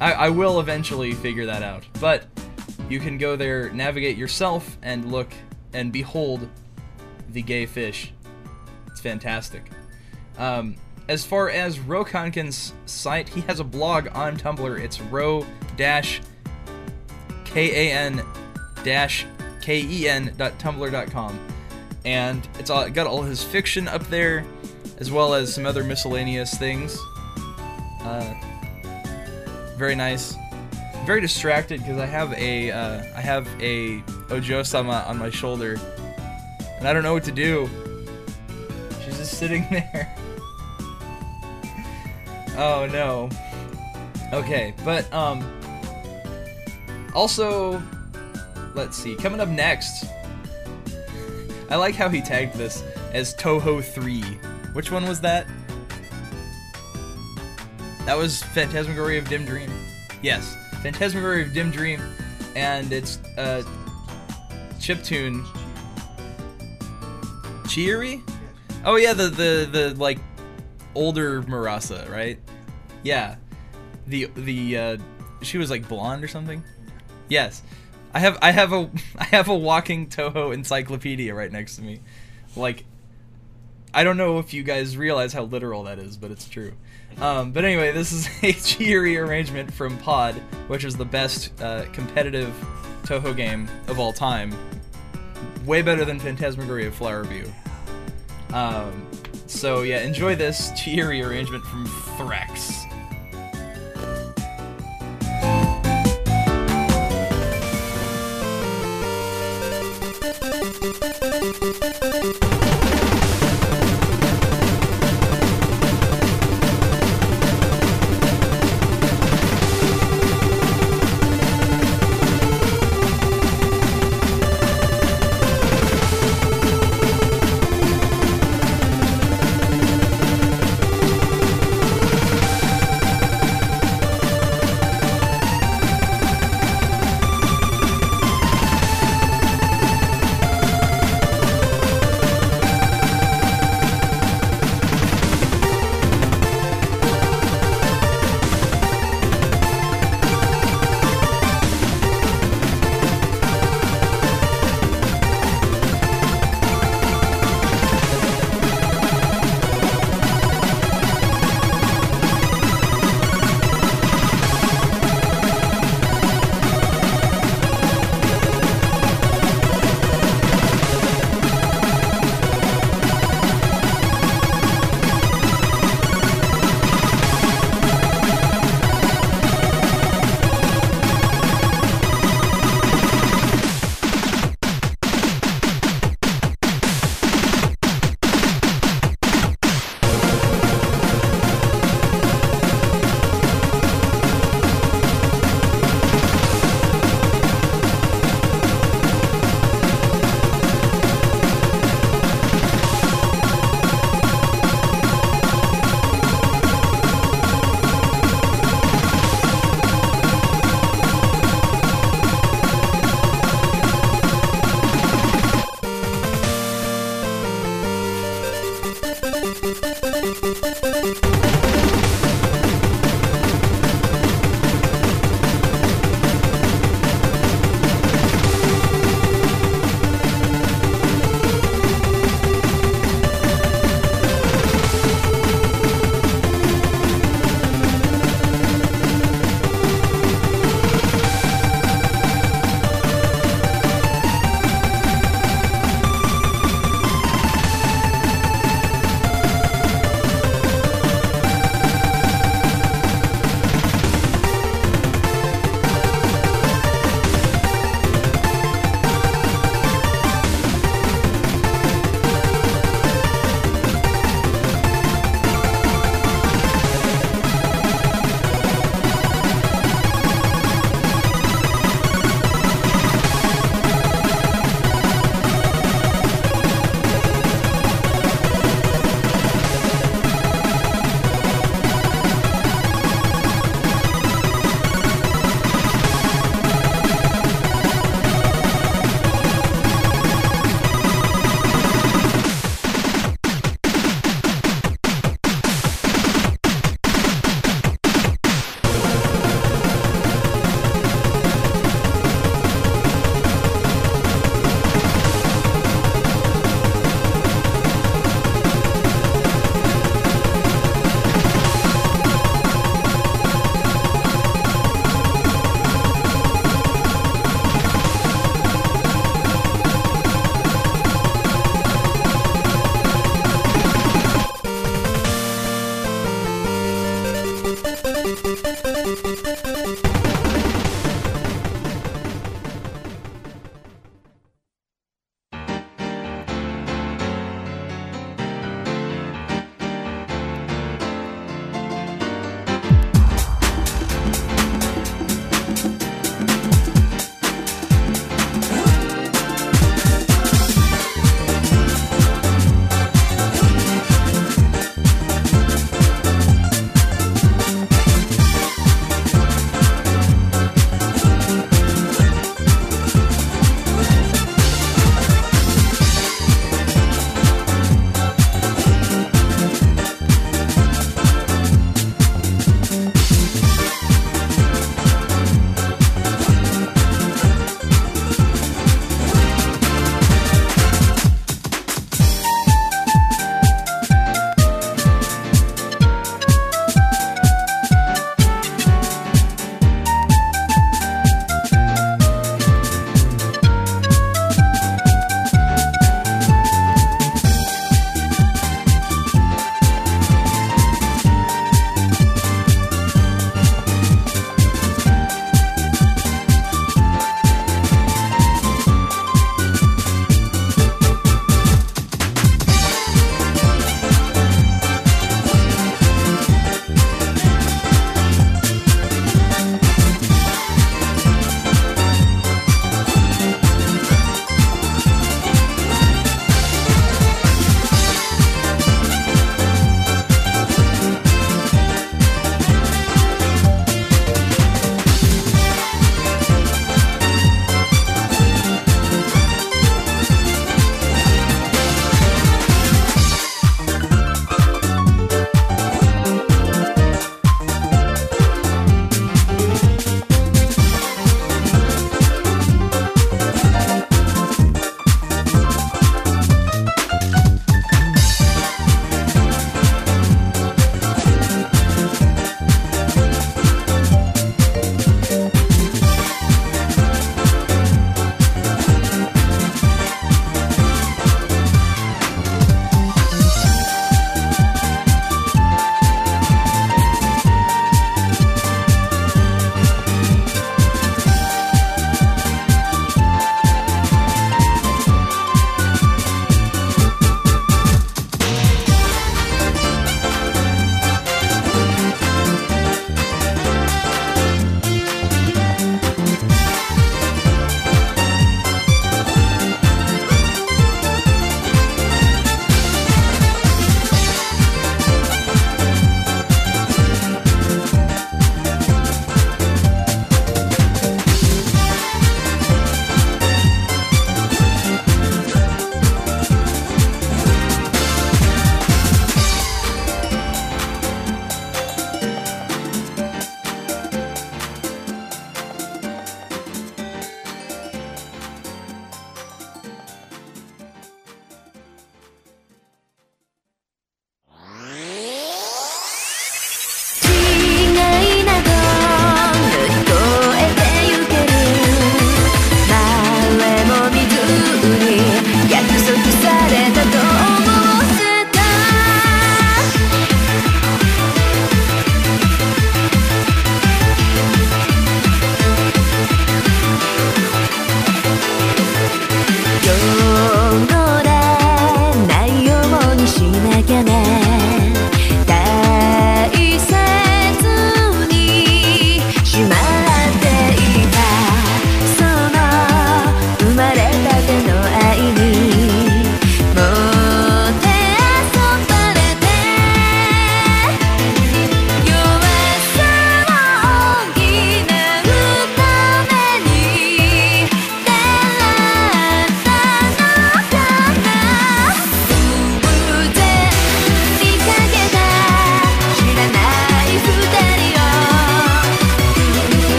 I, I will eventually figure that out. But you can go there, navigate yourself, and look and behold the gay fish. It's fantastic. Um, as far as Roukanken's site, he has a blog on Tumblr. It's ro dash k a n dash k e n dot tumblr dot com, and it's all, got all his fiction up there, as well as some other miscellaneous things. Uh, very nice. Very distracted because I have a uh, I have a Ojo-sama on my shoulder, and I don't know what to do. She's just sitting there. oh no. Okay, but um. Also, let's see. Coming up next, I like how he tagged this as Touhou 3. Which one was that? That was Phantasmagoria of Dim Dream. Yes, Phantasmagoria of Dim Dream, and it's a uh, chiptune. Cheery? Oh yeah, the the the like older Marisa, right? Yeah, the the uh, she was like blonde or something. Yes, I have I have a I have a walking Touhou encyclopedia right next to me. Like, I don't know if you guys realize how literal that is, but it's true. Um, but anyway, this is a Chieri arrangement from Pod, which is the best uh, competitive Touhou game of all time. Way better than Phantasmagoria Flower View. Um, so yeah, enjoy this Chieri arrangement from Thrax.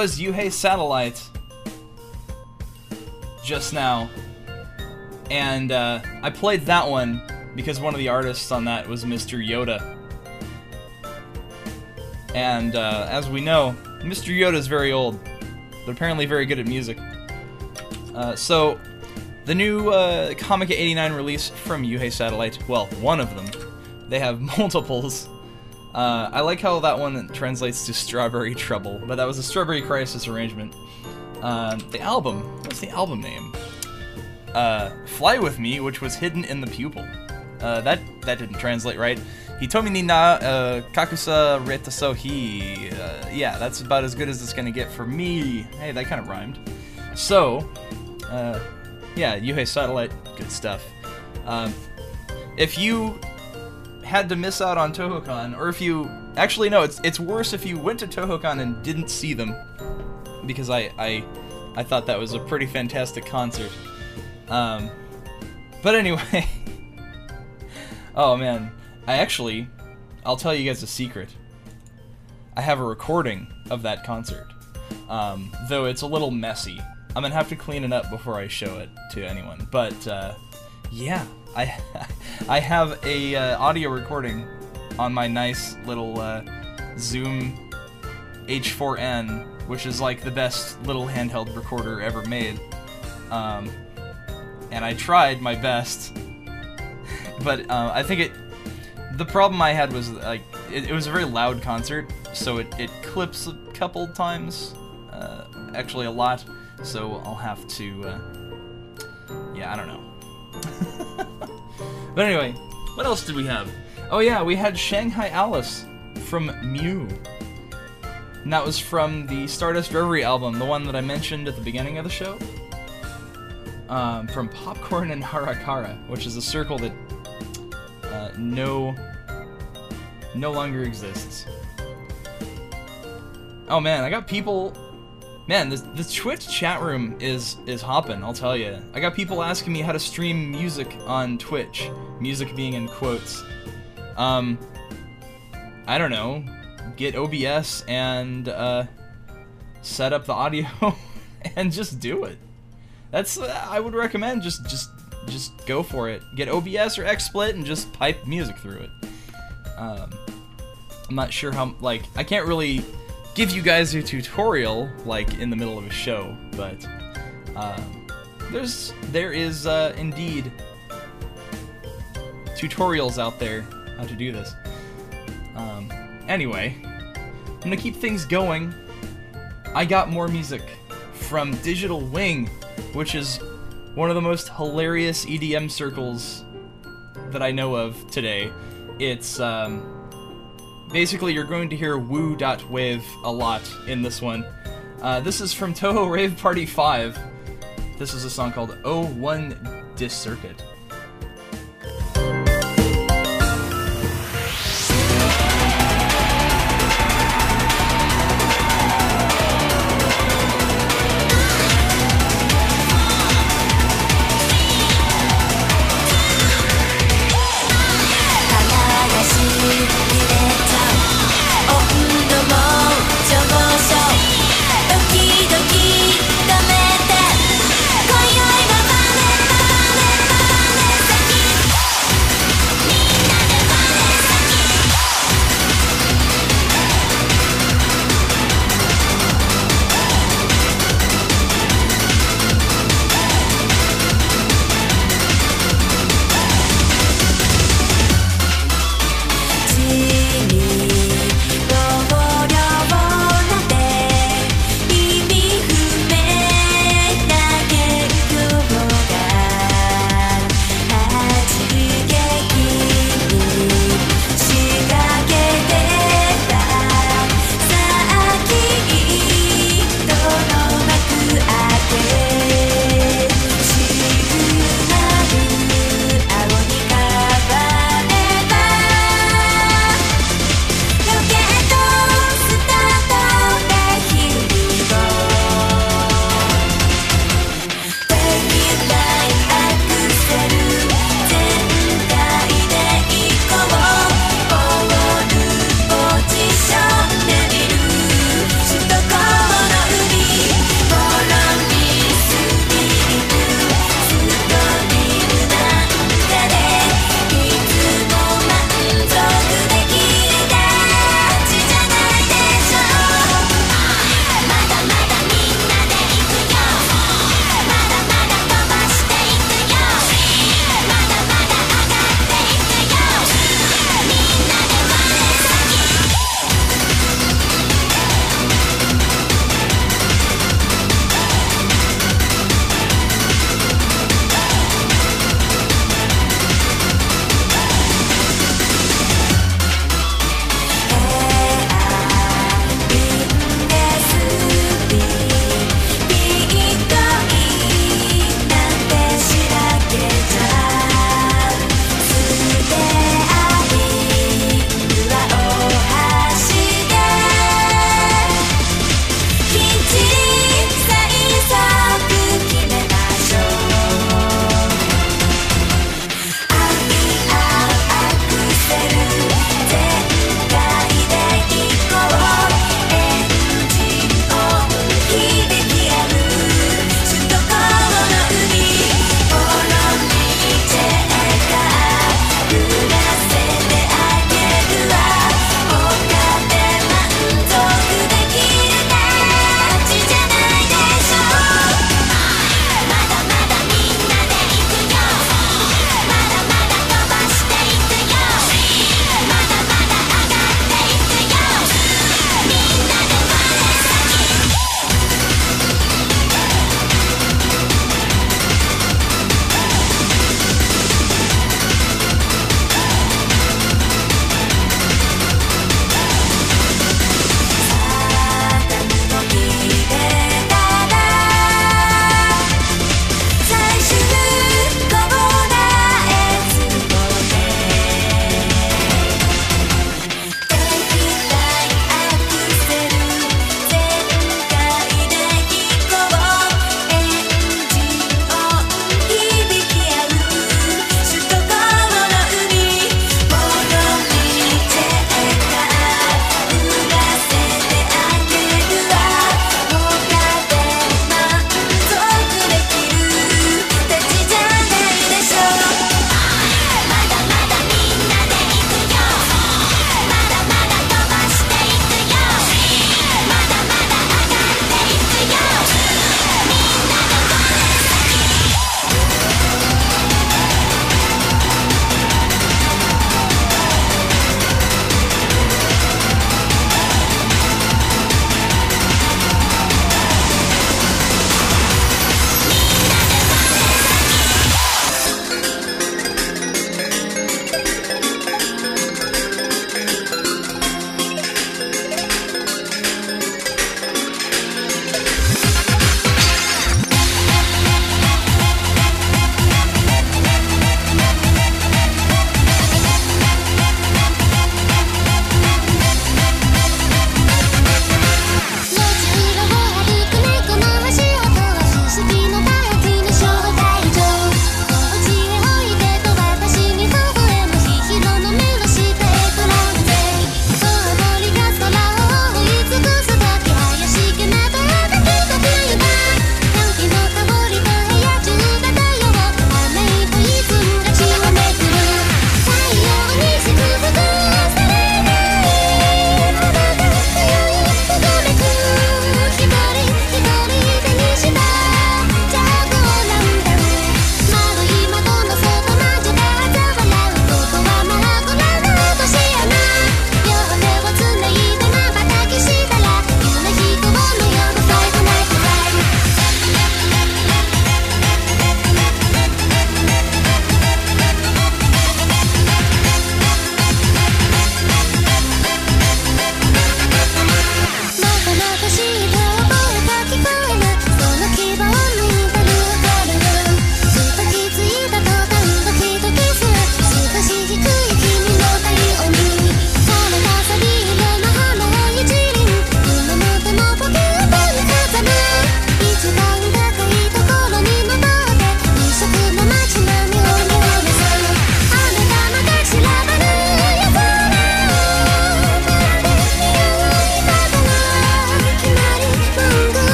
Was Yuhei Satellite just now. And uh, I played that one because one of the artists on that was Mr. Yoda. And uh, as we know, Mr. Yoda is very old, but apparently very good at music. Uh, so, the new uh, Comiket 89 release from Yuhei Satellite, well, one of them, they have multiples. Uh, I like how that one translates to Strawberry Trouble, but that was a Strawberry Crisis arrangement. Um, the album, what's the album name? Uh, Fly With Me, which was hidden in the pupil. Uh, that that didn't translate right. Hitomi ni na uh, kakusa reta so hi. Uh, yeah, that's about as good as it's gonna get for me. Hey, that kind of rhymed. So, uh, yeah, Yuhei Satellite, good stuff. Um, if you had to miss out on TohoCon, or if you actually no, it's it's worse if you went to TohoCon and didn't see them, because I I I thought that was a pretty fantastic concert. Um, but anyway, oh man, I actually I'll tell you guys a secret. I have a recording of that concert, um, though it's a little messy. I'm gonna have to clean it up before I show it to anyone. But uh, yeah, I I have a uh, audio recording on my nice little uh, Zoom H4n, which is like the best little handheld recorder ever made. Um, and I tried my best, but uh, I think it. The problem I had was like it, it was a very loud concert, so it, it clips a couple times, uh, actually a lot. So I'll have to. Uh, yeah, I don't know. But anyway, what else did we have? Oh yeah, we had Shanghai Alice from Mew. And that was from the Stardust Reverie album, the one that I mentioned at the beginning of the show. Um, from Popcorn and Harakara, which is a circle that uh, no no longer exists. Oh man, I got people. Man, the, the Twitch chat room is is hopping. I'll tell you. I got people asking me how to stream music on Twitch. Music being in quotes. Um, I don't know. Get OBS and uh, set up the audio and just do it. That's uh, I would recommend. Just just just go for it. Get OBS or XSplit and just pipe music through it. Um, I'm not sure how like I can't really give you guys a tutorial like in the middle of a show, but um, there's there is uh, indeed tutorials out there how to do this. Um, anyway, I'm gonna keep things going. I got more music from Digital Wing, which is one of the most hilarious EDM circles that I know of today. It's um, basically you're going to hear woo.wave a lot in this one. Uh, this is from Touhou Rave Party 5. This is a song called 01 Dis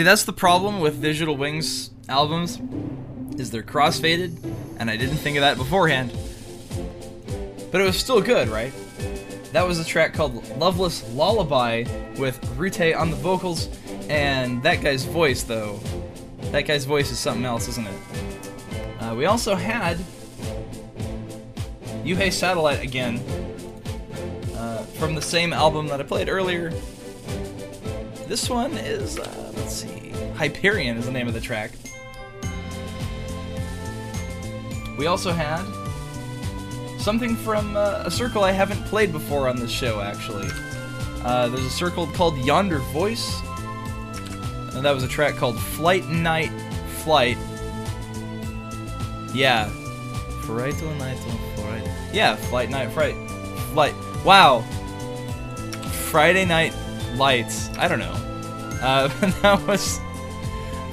See, that's the problem with Digital Wings albums, is they're crossfaded, and I didn't think of that beforehand. But it was still good, right? That was a track called Loveless Lullaby with Rute on the vocals, and that guy's voice, though. That guy's voice is something else, isn't it? Uh, we also had Yuhei Satellite again uh, from the same album that I played earlier. This one is. Uh, Let's see. Hyperion is the name of the track. We also had something from uh, a circle I haven't played before on this show, actually. Uh, there's a circle called Yonder Voice, and that was a track called Flight Night Flight. Yeah. Fright to night Flight. fright. Yeah, Flight Night Fright. Flight. Wow. Friday Night Lights. I don't know. Uh, that was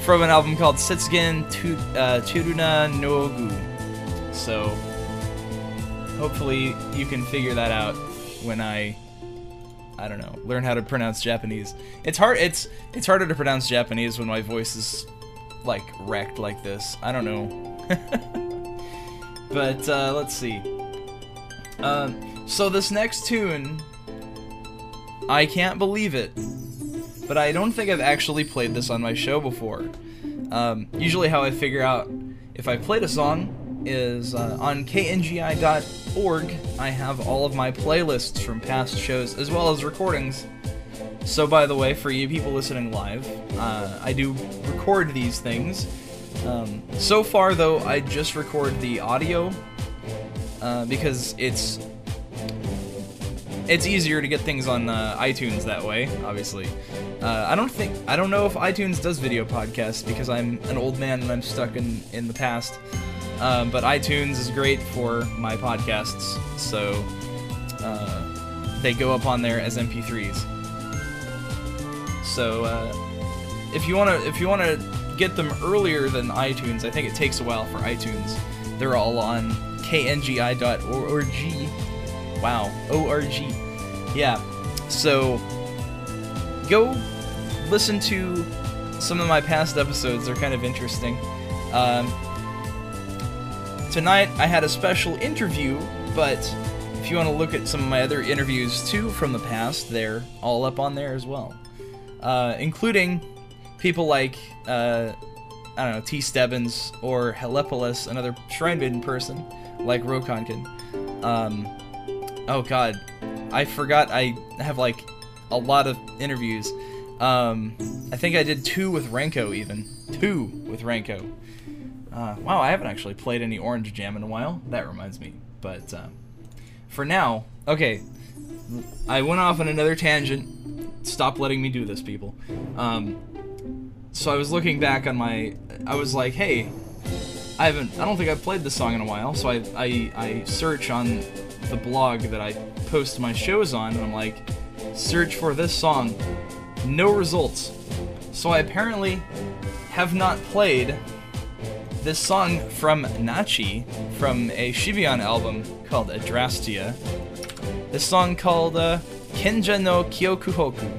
from an album called Sitsugen tu- uh, no Gu." So hopefully you can figure that out when I I don't know, learn how to pronounce Japanese. It's hard it's it's harder to pronounce Japanese when my voice is like wrecked like this. I don't know. but uh, let's see. Um, so this next tune, I can't believe it but I don't think I've actually played this on my show before. Um, usually, how I figure out if I played a song is uh, on kngi.org. I have all of my playlists from past shows as well as recordings. So, by the way, for you people listening live, uh, I do record these things. Um, so far, though, I just record the audio uh, because it's it's easier to get things on uh, iTunes that way. Obviously, uh, I don't think I don't know if iTunes does video podcasts because I'm an old man and I'm stuck in in the past. Um, but iTunes is great for my podcasts, so uh, they go up on there as MP3s. So uh, if you wanna if you wanna get them earlier than iTunes, I think it takes a while for iTunes. They're all on kngi.org. Wow, org. Yeah. So go listen to some of my past episodes. They're kind of interesting. Um, tonight I had a special interview, but if you want to look at some of my other interviews too from the past, they're all up on there as well, uh, including people like uh, I don't know T. Stebbins or Helepolis, another Shrine Maiden person like Roukanken. Um, oh God, I forgot I have like a lot of interviews. Um, I think I did two with Renko even two with Renko. Uh, wow, I haven't actually played any Orange Jam in a while. That reminds me. But uh, for now, okay, I went off on another tangent. Stop letting me do this, people. Um, so I was looking back on my. I was like, hey, I haven't. I don't think I've played this song in a while. So I I, I search on the blog that I post my shows on, and I'm like, search for this song. No results. So I apparently have not played this song from Nachi from a Shibayan album called Adrastia. This song called uh, Kenja no Kyokuhoku.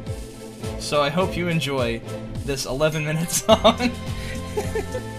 So I hope you enjoy this 11 minute song.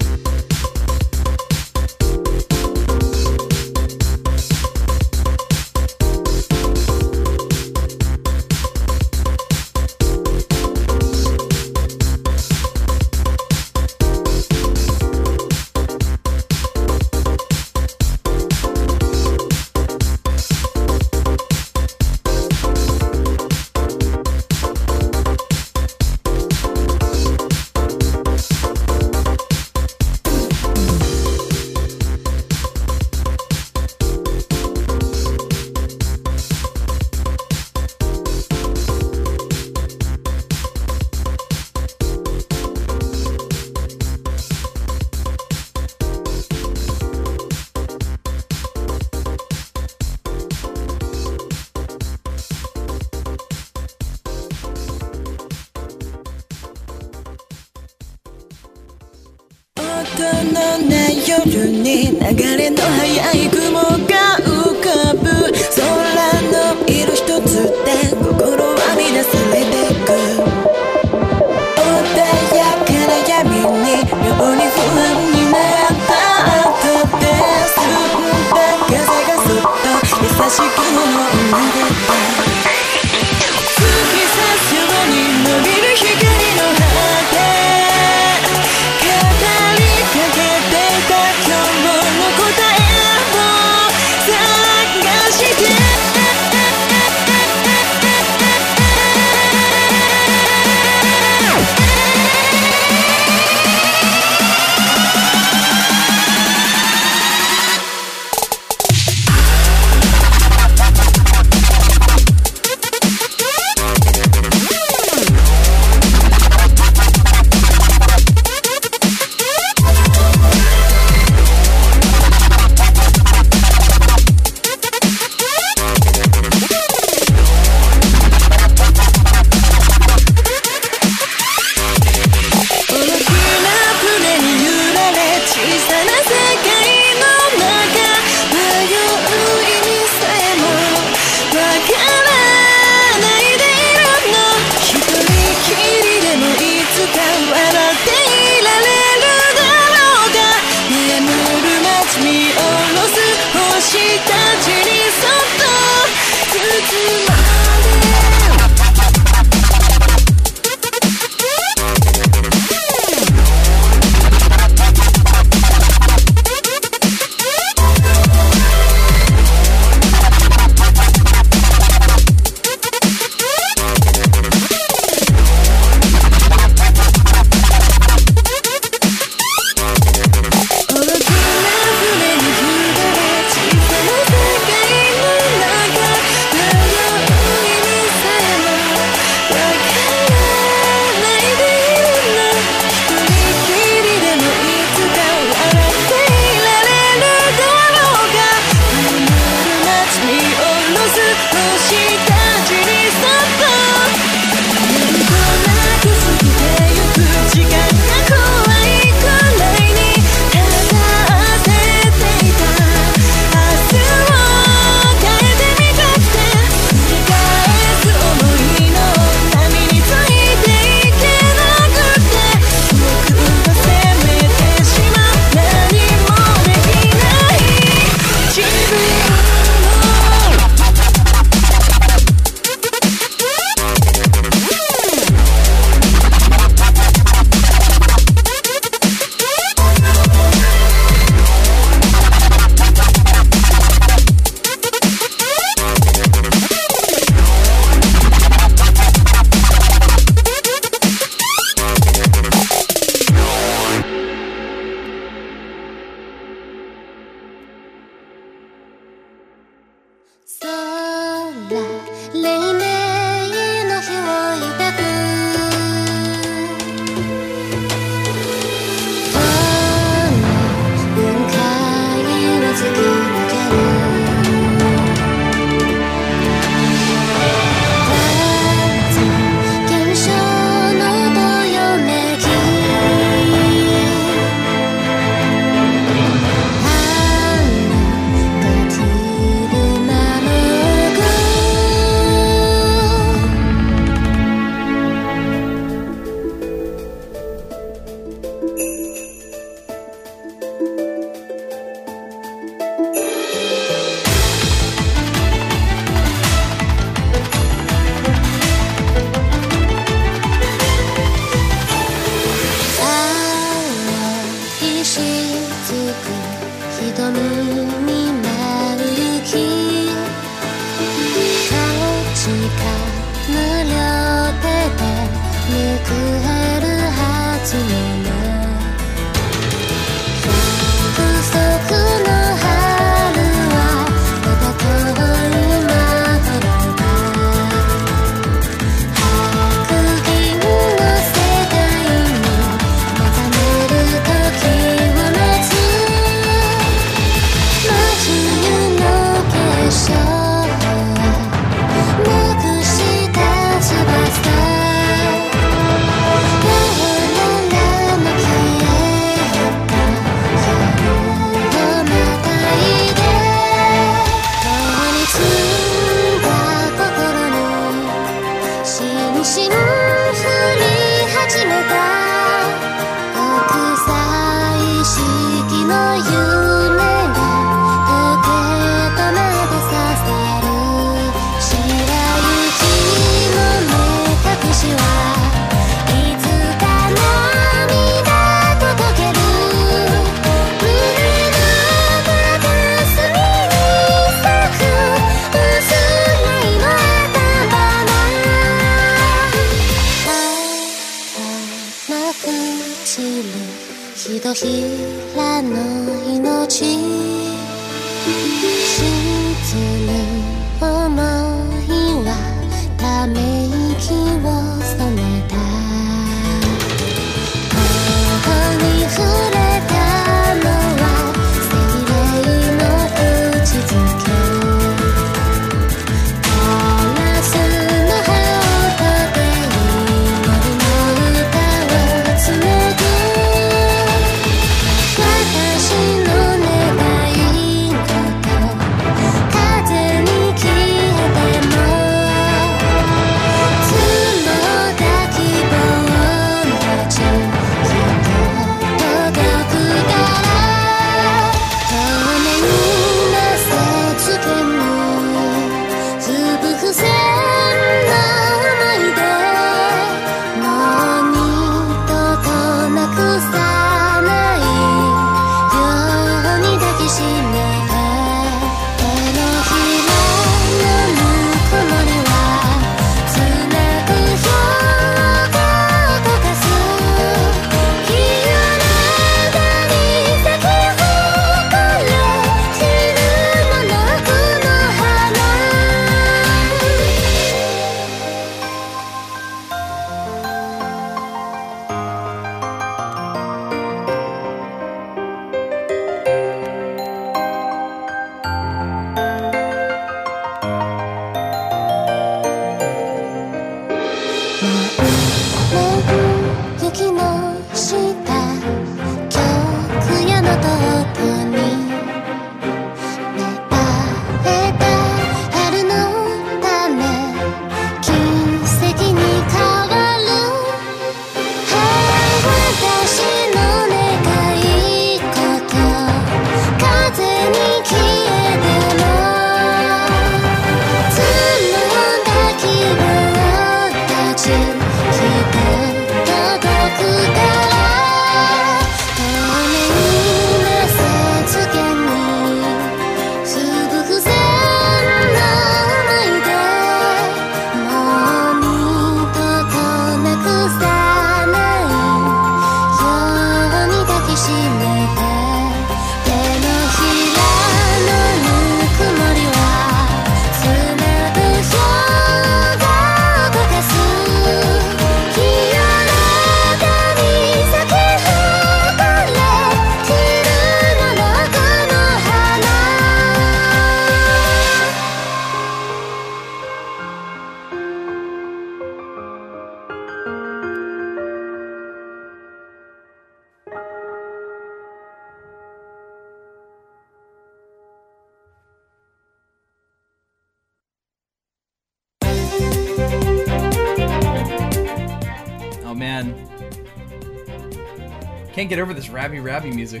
get over this Rabby Rabby music.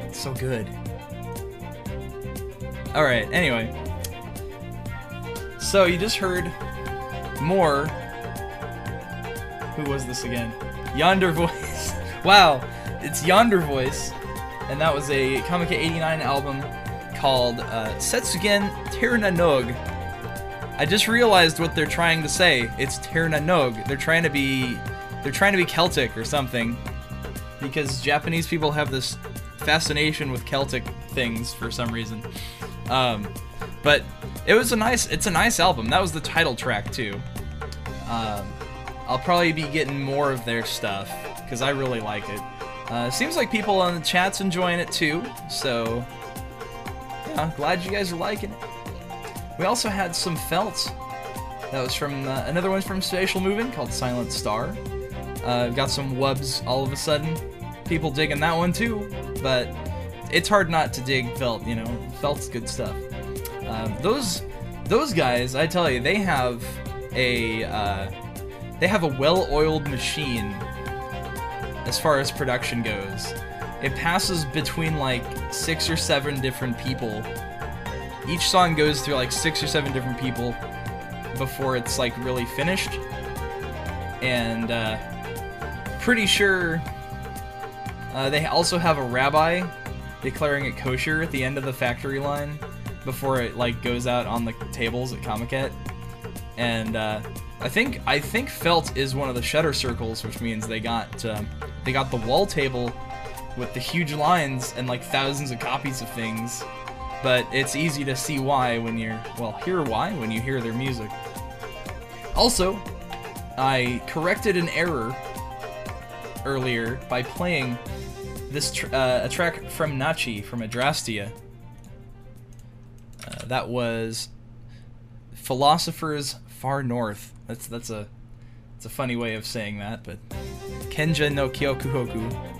It's so good. Alright, anyway. So you just heard more. Who was this again? Yonder Voice. wow, it's Yonder Voice. And that was a Comiket 89 album called uh, Setsugen Terna Nog. I just realized what they're trying to say. It's Terna Nog. They're trying to be they're trying to be Celtic or something. Because Japanese people have this fascination with Celtic things for some reason. Um, but it was a nice it's a nice album. That was the title track too. Um, I'll probably be getting more of their stuff because I really like it. Uh, seems like people on the chat's enjoying it too, so yeah, glad you guys are liking it. We also had some felt. That was from uh, another one's from Spatial Moving called Silent Star. Uh, got some wubs all of a sudden. People digging that one too, but it's hard not to dig felt. You know, felt's good stuff. Um, those those guys, I tell you, they have a uh, they have a well-oiled machine as far as production goes. It passes between like six or seven different people. Each song goes through like six or seven different people before it's like really finished. And uh, pretty sure uh, they also have a rabbi declaring it kosher at the end of the factory line before it like goes out on the tables at Comiket. And uh, I think I think felt is one of the shutter circles, which means they got um, they got the wall table with the huge lines and like thousands of copies of things. But it's easy to see why when you're well, hear why when you hear their music. Also, I corrected an error earlier by playing this tr- uh, a track from Nachi from Adrastia. Uh, that was Philosophers Far North. That's that's a it's a funny way of saying that, but Kenja no Kyokuhoku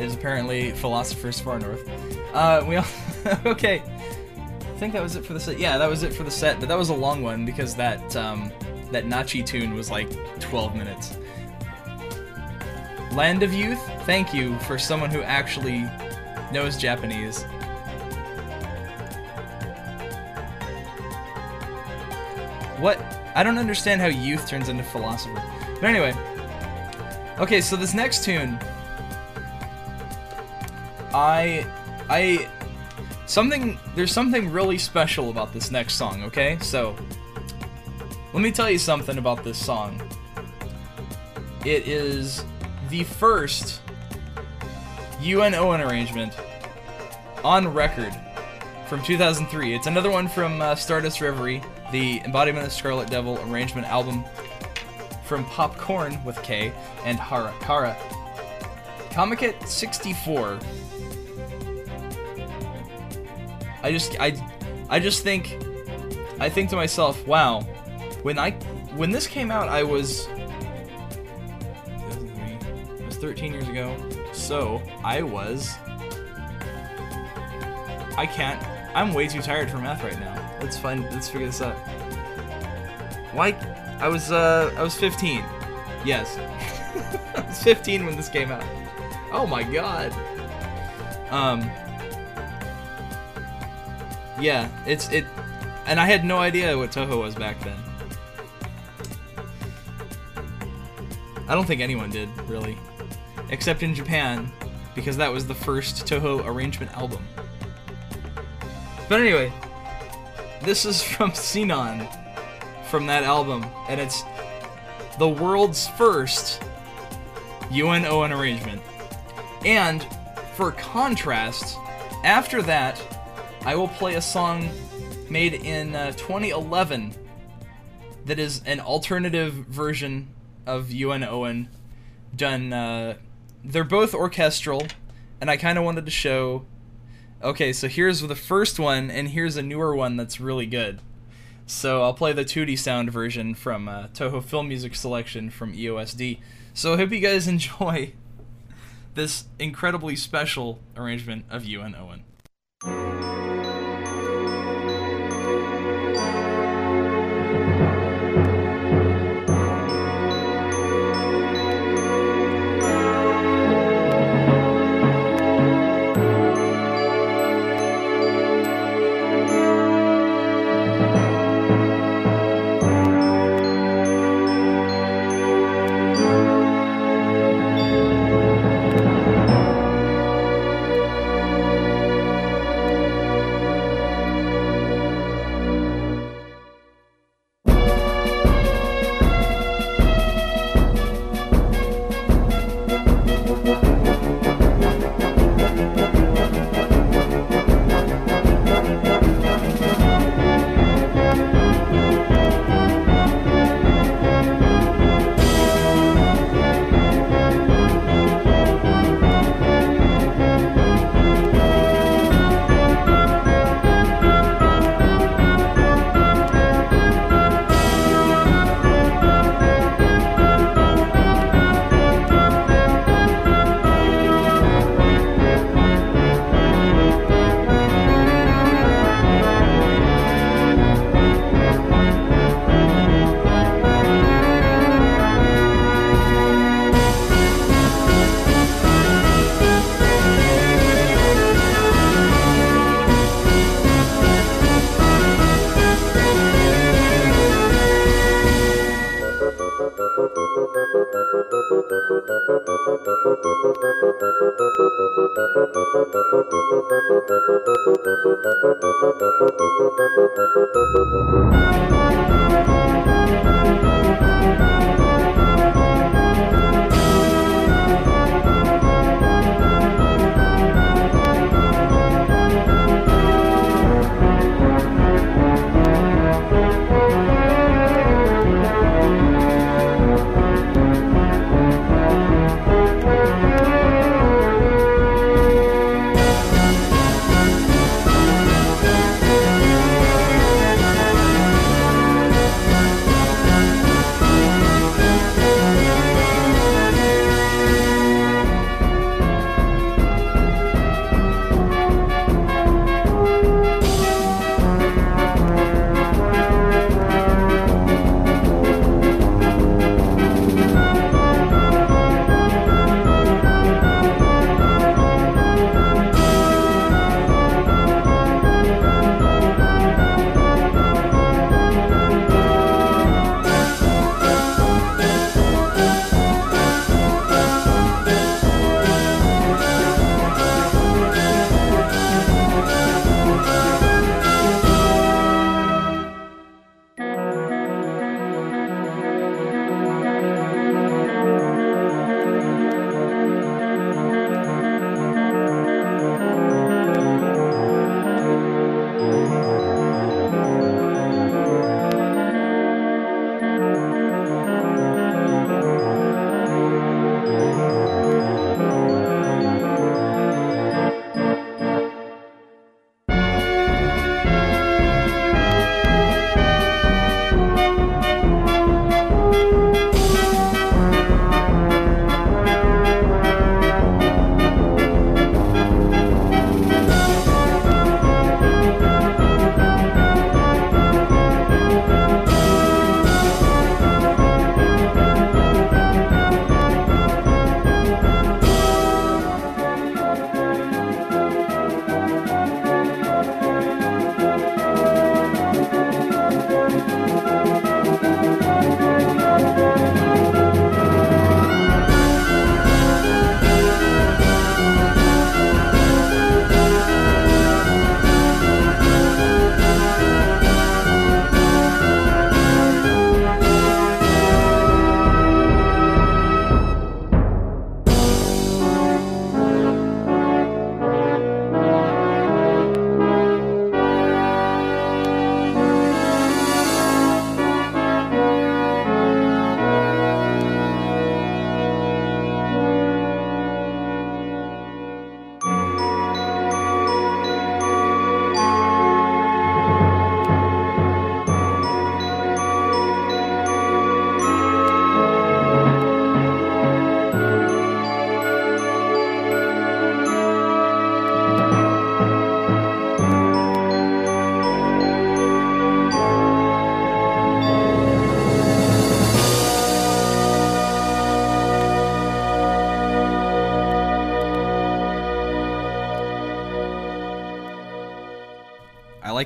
is apparently Philosophers Far North. Uh, we all okay. I think that was it for the set. Yeah, that was it for the set, but that was a long one because that um, that Nachi tune was like 12 minutes. Land of Youth, thank you for someone who actually knows Japanese. What? I don't understand how youth turns into philosopher. But anyway. Okay, so this next tune. I. I. Something. There's something really special about this next song, okay? So. Let me tell you something about this song. It is the first UN Owen arrangement on record from 2003. It's another one from uh, Stardust Reverie, the Embodiment of Scarlet Devil arrangement album from Popcorn with K and Harakara. Comiket 64. I just I I just think I think to myself, wow, when I when this came out I was 2003. It was 13 years ago. So, I was I can't. I'm way too tired for math right now. Let's find. Let's figure this out. Why? I was. Uh. I was 15. Yes. I was 15 when this came out. Oh my god. Um. Yeah. It's it. And I had no idea what Touhou was back then. I don't think anyone did really, except in Japan, because that was the first Touhou arrangement album. But anyway, this is from Sinon, from that album, and it's the world's first UN Owen arrangement. And for contrast, after that, I will play a song made in uh, 2011 that is an alternative version of UN Owen done. Uh, they're both orchestral, and I kind of wanted to show Okay, so here's the first one, and here's a newer one that's really good. So I'll play the 2D sound version from uh, Touhou Film Music Selection from EOSD. So I hope you guys enjoy this incredibly special arrangement of UN Owen.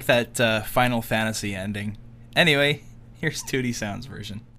That uh, Final Fantasy ending. Anyway, here's 2D Sounds version.「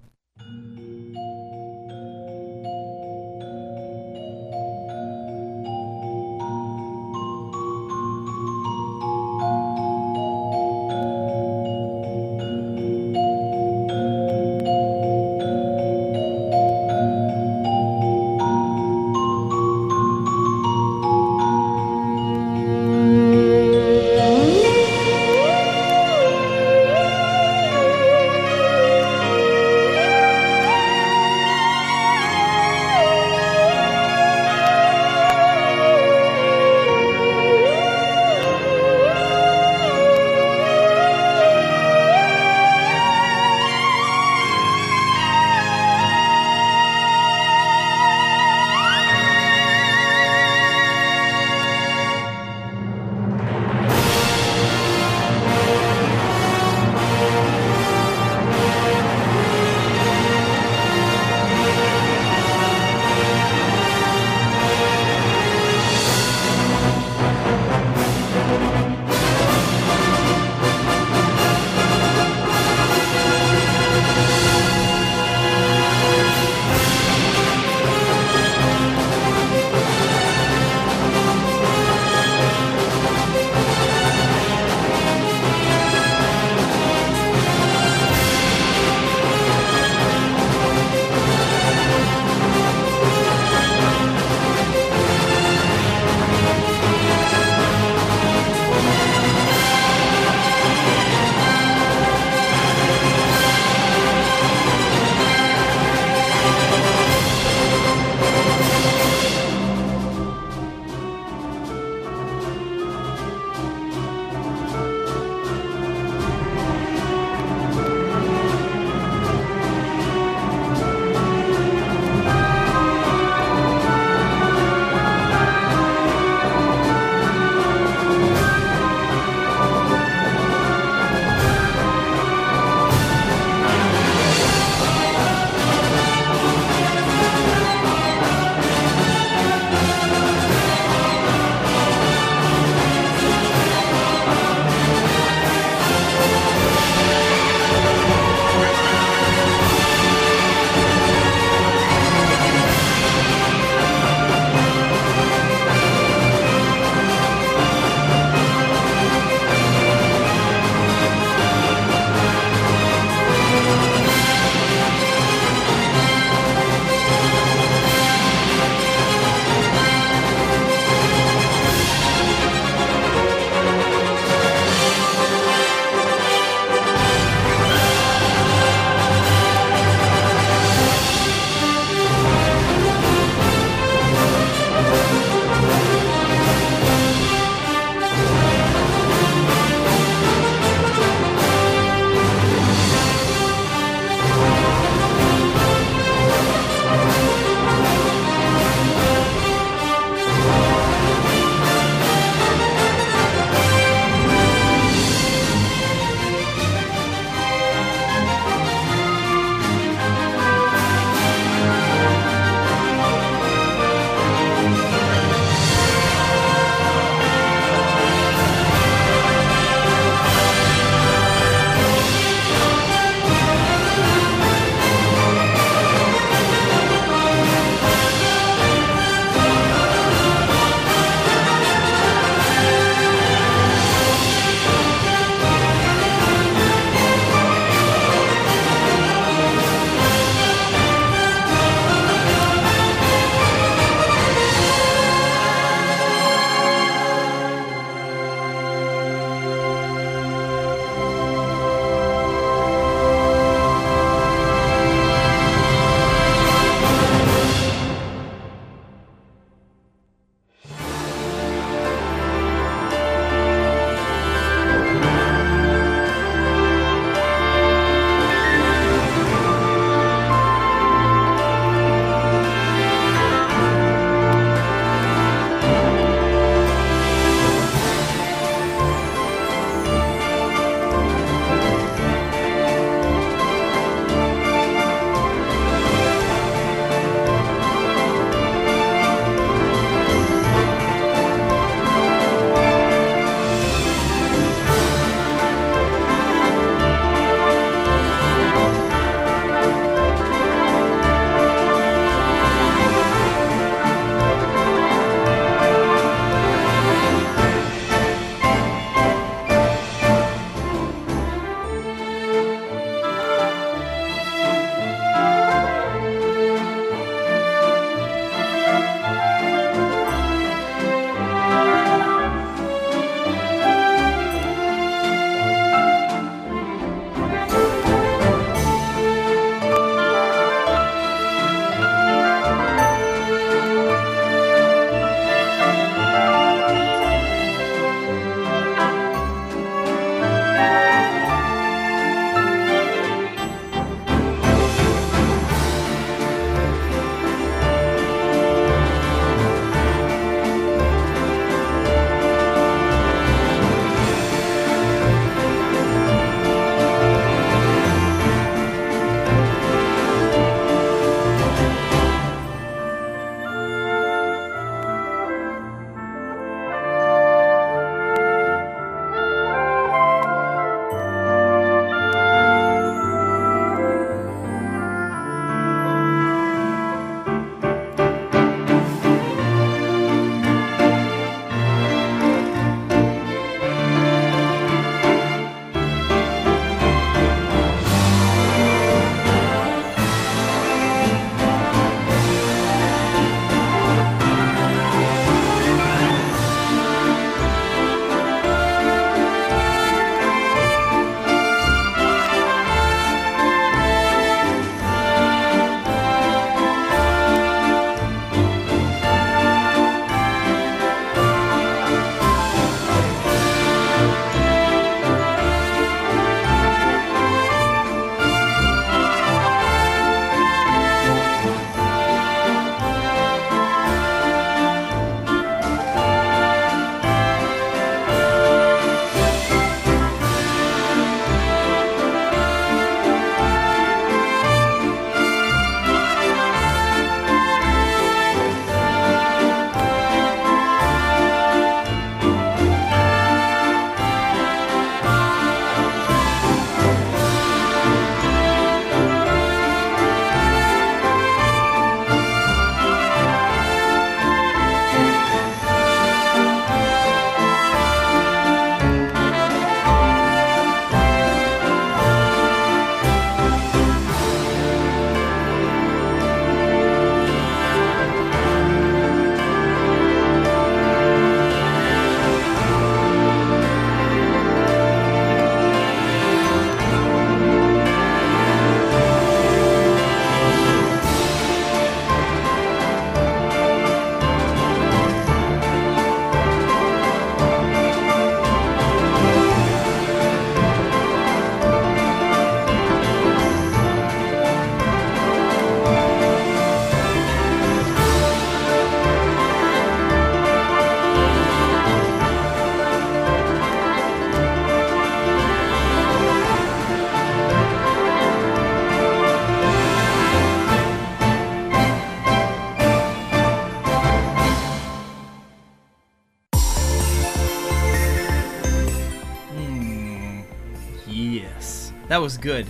That was good.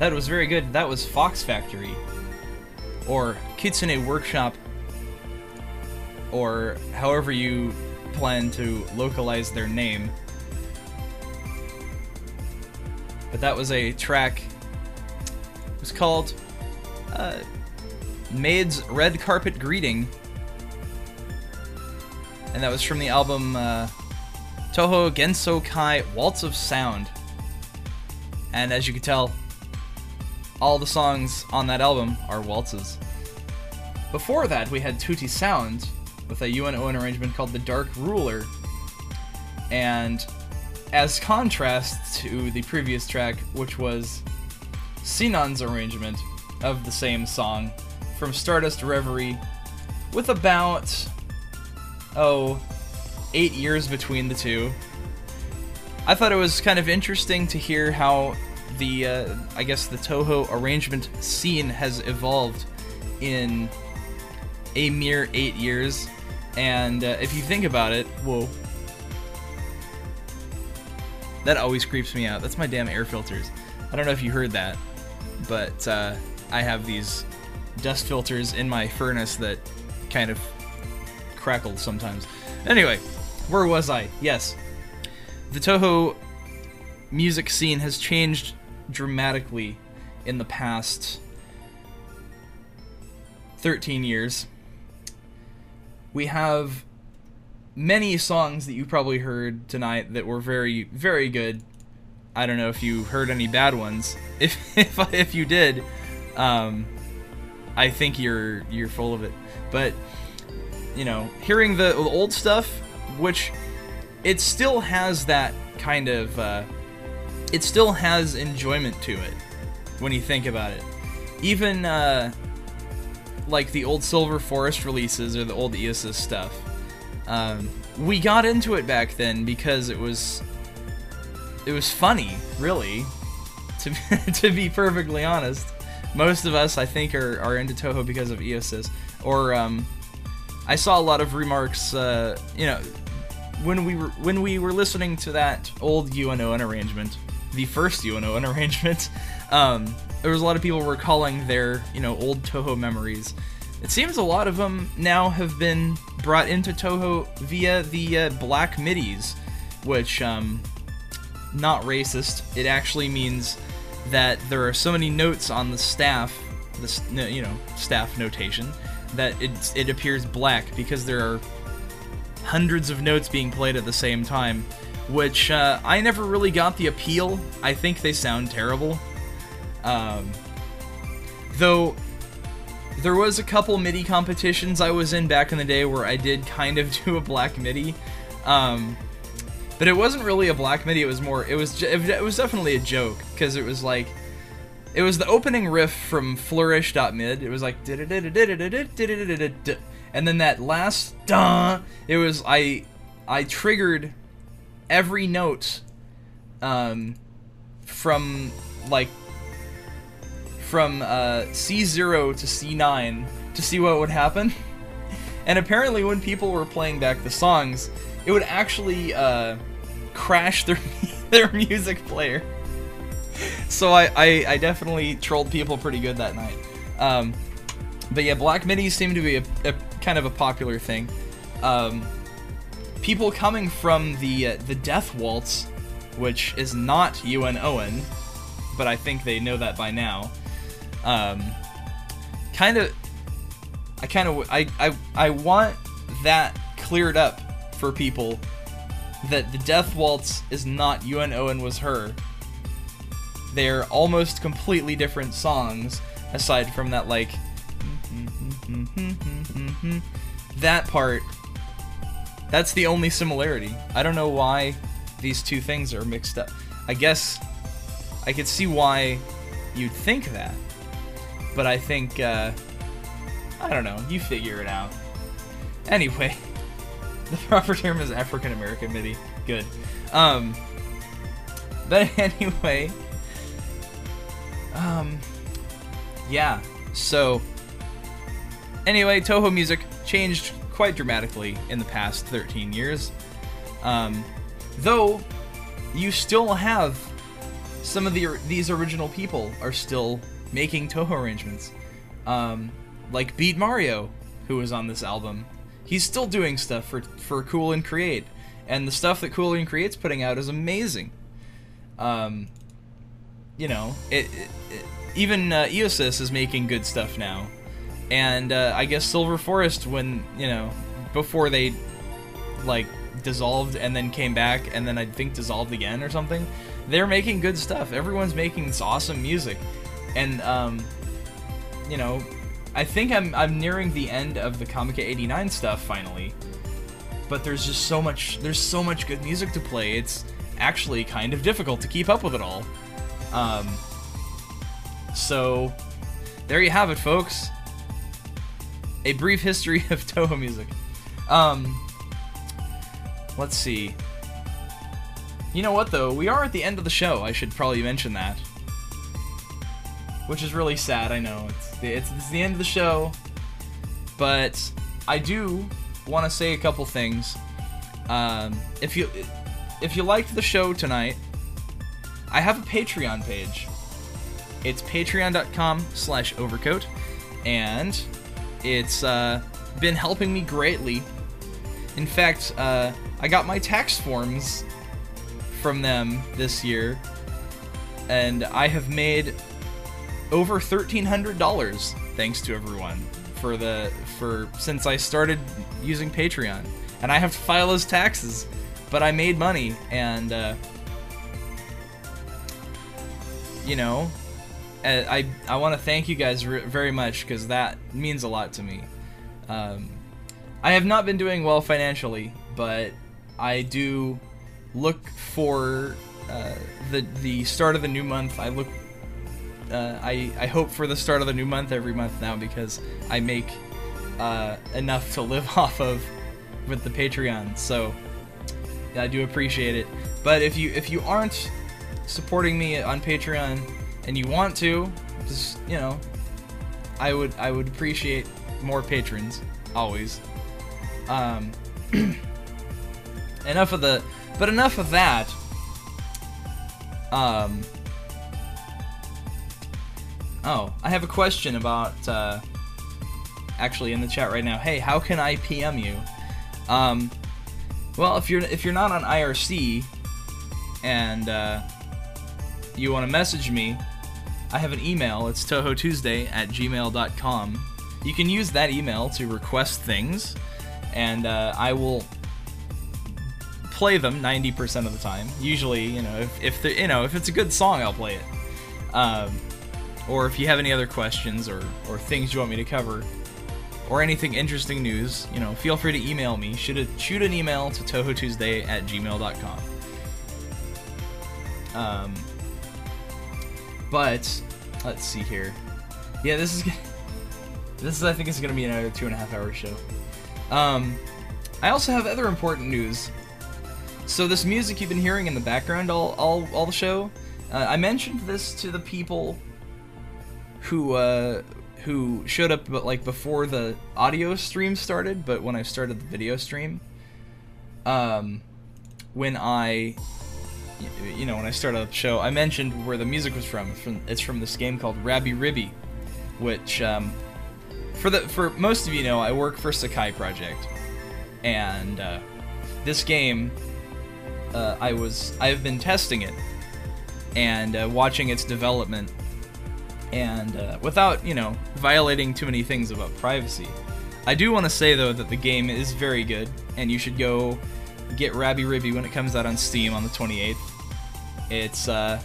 That was very good. That was Fox Factory. Or Kitsune Workshop. Or however you plan to localize their name. But that was a track. It was called uh, Maid's Red Carpet Greeting. And that was from the album uh, Touhou Genso Kai Waltz of Sound. And as you can tell, all the songs on that album are waltzes. Before that, we had Tutti Sound with a UN Owen arrangement called The Dark Ruler. And as contrast to the previous track, which was Sinan's arrangement of the same song from Stardust Reverie, with about, oh, eight years between the two. I thought it was kind of interesting to hear how the, uh, I guess, the Touhou arrangement scene has evolved in a mere eight years. And uh, if you think about it, whoa. That always creeps me out. That's my damn air filters. I don't know if you heard that, but uh, I have these dust filters in my furnace that kind of crackle sometimes. Anyway, where was I? Yes. The Touhou music scene has changed dramatically in the past 13 years. We have many songs that you probably heard tonight that were very, very good. I don't know if you heard any bad ones. If if, if you did, um, I think you're you're full of it. But you know, hearing the, the old stuff, which it still has that kind of, uh, it still has enjoyment to it when you think about it. Even uh, like the old Silver Forest releases or the old IOSYS stuff. Um, we got into it back then because it was it was funny, really. To to be perfectly honest, most of us I think are, are into Touhou because of IOSYS. Or um, I saw a lot of remarks. Uh, you know, when we were when we were listening to that old UN Owen arrangement, the first UN Owen arrangement, um, there was a lot of people recalling their you know old Touhou memories. It seems a lot of them now have been brought into Touhou via the uh, Black MIDIs, which um, not racist. It actually means that there are so many notes on the staff, the you know staff notation, that it it appears black because there are hundreds of notes being played at the same time, which uh, I never really got the appeal. I think they sound terrible. Um, though there was a couple MIDI competitions I was in back in the day where I did kind of do a black MIDI. Um, but it wasn't really a black MIDI. It was more. It was. It was definitely a joke because it was like, it was the opening riff from Flourish.mid. It was like, and then that last duh. It was I, I triggered every note, um, from like from uh, C0 to C9 to see what would happen. And apparently, when people were playing back the songs, it would actually uh, crash their their music player. So I, I, I definitely trolled people pretty good that night. Um, but yeah, black midis seem to be a, a kind of a popular thing. Um, people coming from the uh, the Death Waltz, which is not UN Owen, but I think they know that by now. Um, kind of, I kind of, I, I, I want that cleared up for people that the Death Waltz is not UN Owen was her. They're almost completely different songs, aside from that like that part. That's the only similarity. I don't know why these two things are mixed up. I guess I could see why you'd think that, but I think uh, I don't know. You figure it out. Anyway, the proper term is African American MIDI. Good. Um, but anyway, um, yeah. So anyway, Touhou music changed quite dramatically in the past 13 years. Um, though you still have some of the these original people are still making Touhou arrangements. Um, like Beat Mario, who was on this album, he's still doing stuff for for Cool and Create, and the stuff that Cool and Create's putting out is amazing. Um, you know, it, it, it- even uh, is making good stuff now, and uh, I guess Silver Forest when you know before they like dissolved and then came back and then I think dissolved again or something. They're making good stuff. Everyone's making this awesome music, and um, you know, I think I'm I'm nearing the end of the Comiket '89 stuff finally. But there's just so much there's so much good music to play. It's actually kind of difficult to keep up with it all. Um, so there you have it, folks. A brief history of Touhou music. Um, let's see. You know what though? We are at the end of the show. I should probably mention that. Which is really sad. I know it's the, it's, it's the end of the show, but I do want to say a couple things. Um, if you if you liked the show tonight, I have a Patreon page. It's patreon.com slash overcoat, and it's uh, been helping me greatly. In fact, uh, I got my tax forms from them this year, and I have made over thirteen hundred dollars thanks to everyone for the for since I started using Patreon, and I have to file those taxes, but I made money, and uh, you know, I I want to thank you guys very much because that means a lot to me. Um, I have not been doing well financially, but I do look for uh, the the start of the new month. I look. Uh, I I hope for the start of the new month every month now because I make uh, enough to live off of with the Patreon. So yeah, I do appreciate it. But if you if you aren't supporting me on Patreon and you want to, just you know, I would I would appreciate more patrons always. Um, enough of the, but enough of that. Um. Oh, I have a question about. Uh, actually, in the chat right now. Hey, how can I PM you? Um, well, if you're if you're not on IRC, and uh, you want to message me, I have an email. It's touhoutuesday at gmail.com. You can use that email to request things, and uh, I will play them 90% of the time. Usually, you know, if, if the, you know, if it's a good song, I'll play it. Um, or if you have any other questions or, or things you want me to cover, or anything interesting news, you know, feel free to email me. Shoot, a, shoot an email to touhoutuesday at gmail.com. Um, but let's see here. Yeah, this is this is I think is gonna be another two and a half hour show. Um, I also have other important news. So this music you've been hearing in the background all all, all the show, uh, I mentioned this to the people who uh, who showed up but like before the audio stream started, but when I started the video stream, um, when I you know when I started the show, I mentioned where the music was from. It's from, it's from this game called Rabi-Ribi, which um, for the for most of you know, I work for Sekai Project, and uh, this game, uh, I was I've been testing it and uh, watching its development, and uh, without you know violating too many things about privacy. I do want to say though that the game is very good, and you should go get Rabi-Ribi when it comes out on Steam on the 28th. It's uh,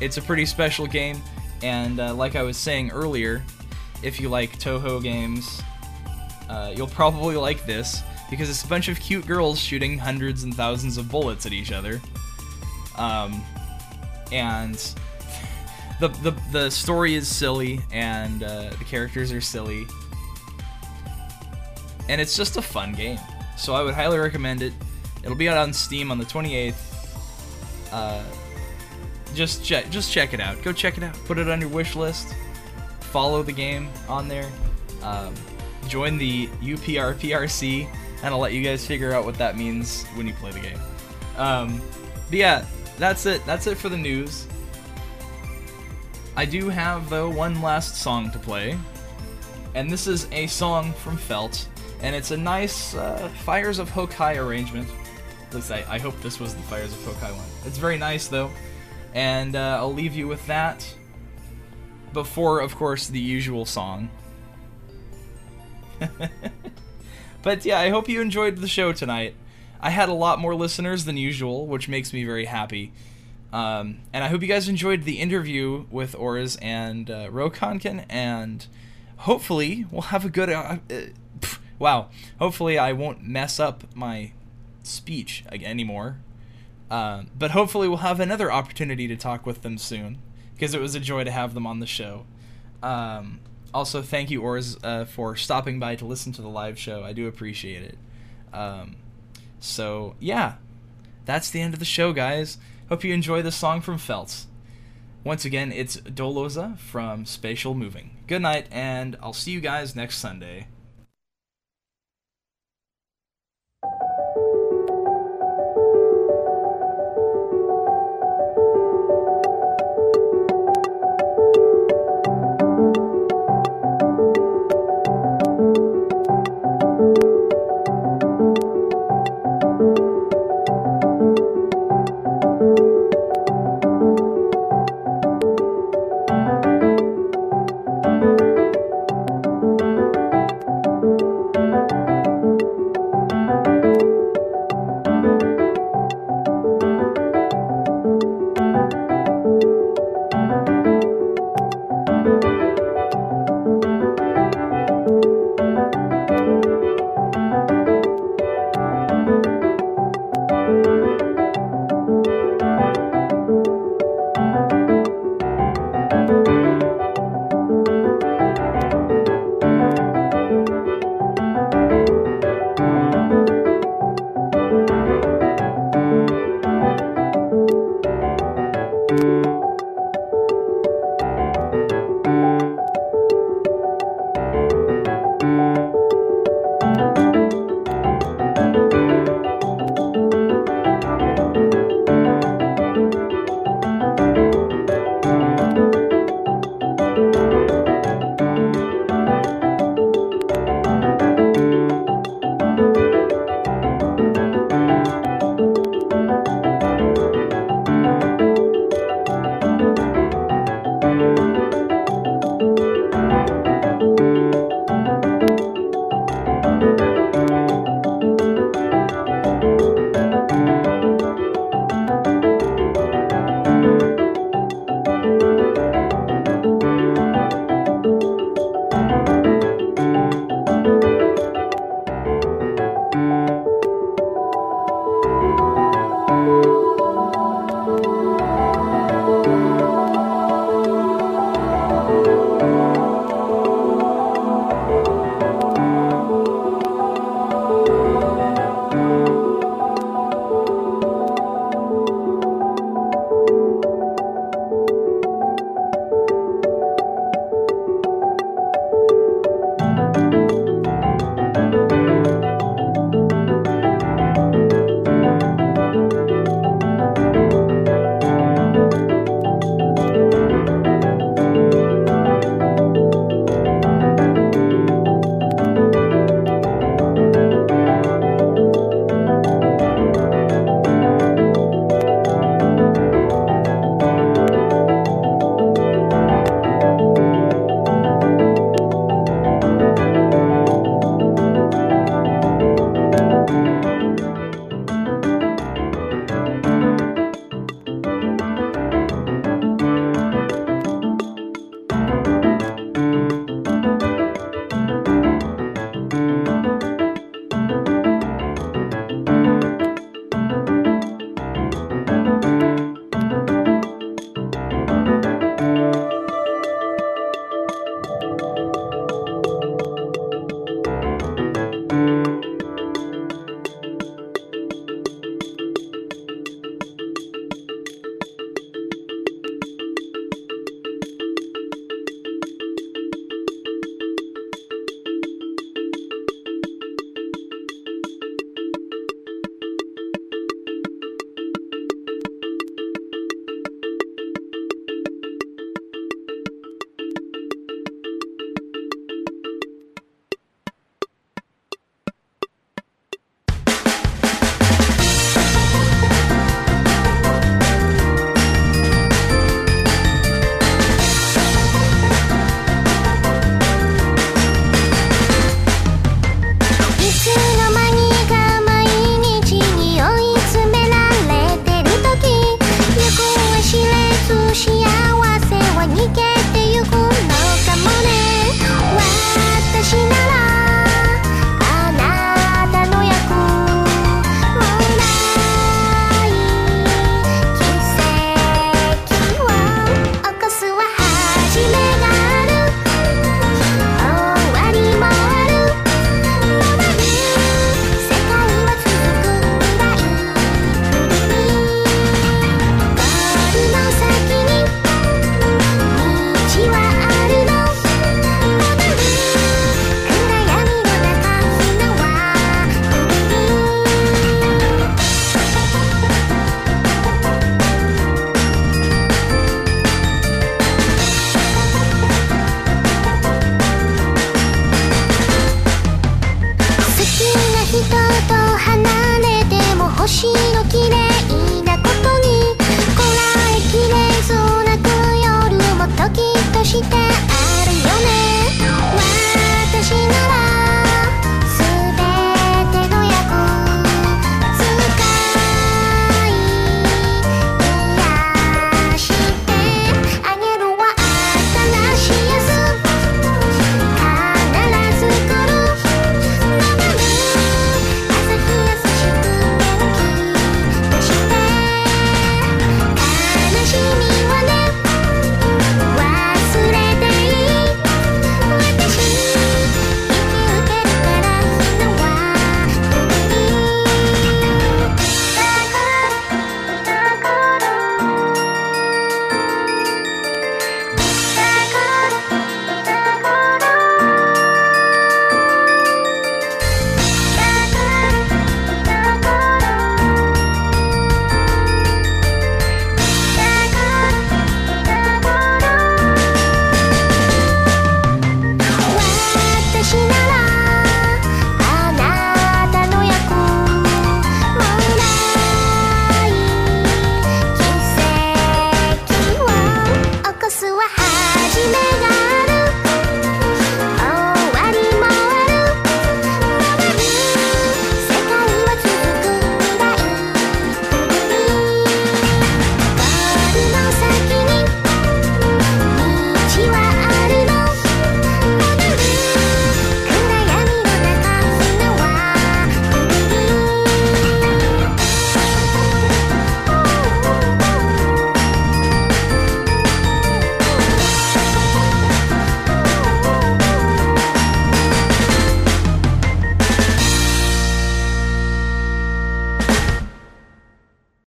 it's a pretty special game, and uh, like I was saying earlier, if you like Touhou games, uh, you'll probably like this because it's a bunch of cute girls shooting hundreds and thousands of bullets at each other. Um, and the the the story is silly, and uh, the characters are silly, and it's just a fun game. So I would highly recommend it. It'll be out on Steam on the 28th. Uh, just check just check it out. Go check it out. Put it on your wish list. Follow the game on there. Um, join the UPRPRC, and I'll let you guys figure out what that means when you play the game. Um, but yeah, that's it. That's it for the news. I do have, though, one last song to play. And this is a song from Felt. And it's a nice uh, Fires of Hokai arrangement. At least I, I hope this was the Fires of Hokai one. It's very nice, though. And uh, I'll leave you with that. Before, of course, the usual song. but yeah, I hope you enjoyed the show tonight. I had a lot more listeners than usual, which makes me very happy. Um, and I hope you guys enjoyed the interview with Orz and uh, Roukanken, and hopefully we'll have a good. Uh, uh, pff, wow. Hopefully I won't mess up my speech anymore. Uh, but hopefully we'll have another opportunity to talk with them soon, because it was a joy to have them on the show. Um, also, thank you, Orz, uh, for stopping by to listen to the live show. I do appreciate it. Um, so, yeah, that's the end of the show, guys. Hope you enjoy the song from Feltz. Once again, it's Doloza from Spatial Moving. Good night, and I'll see you guys next Sunday.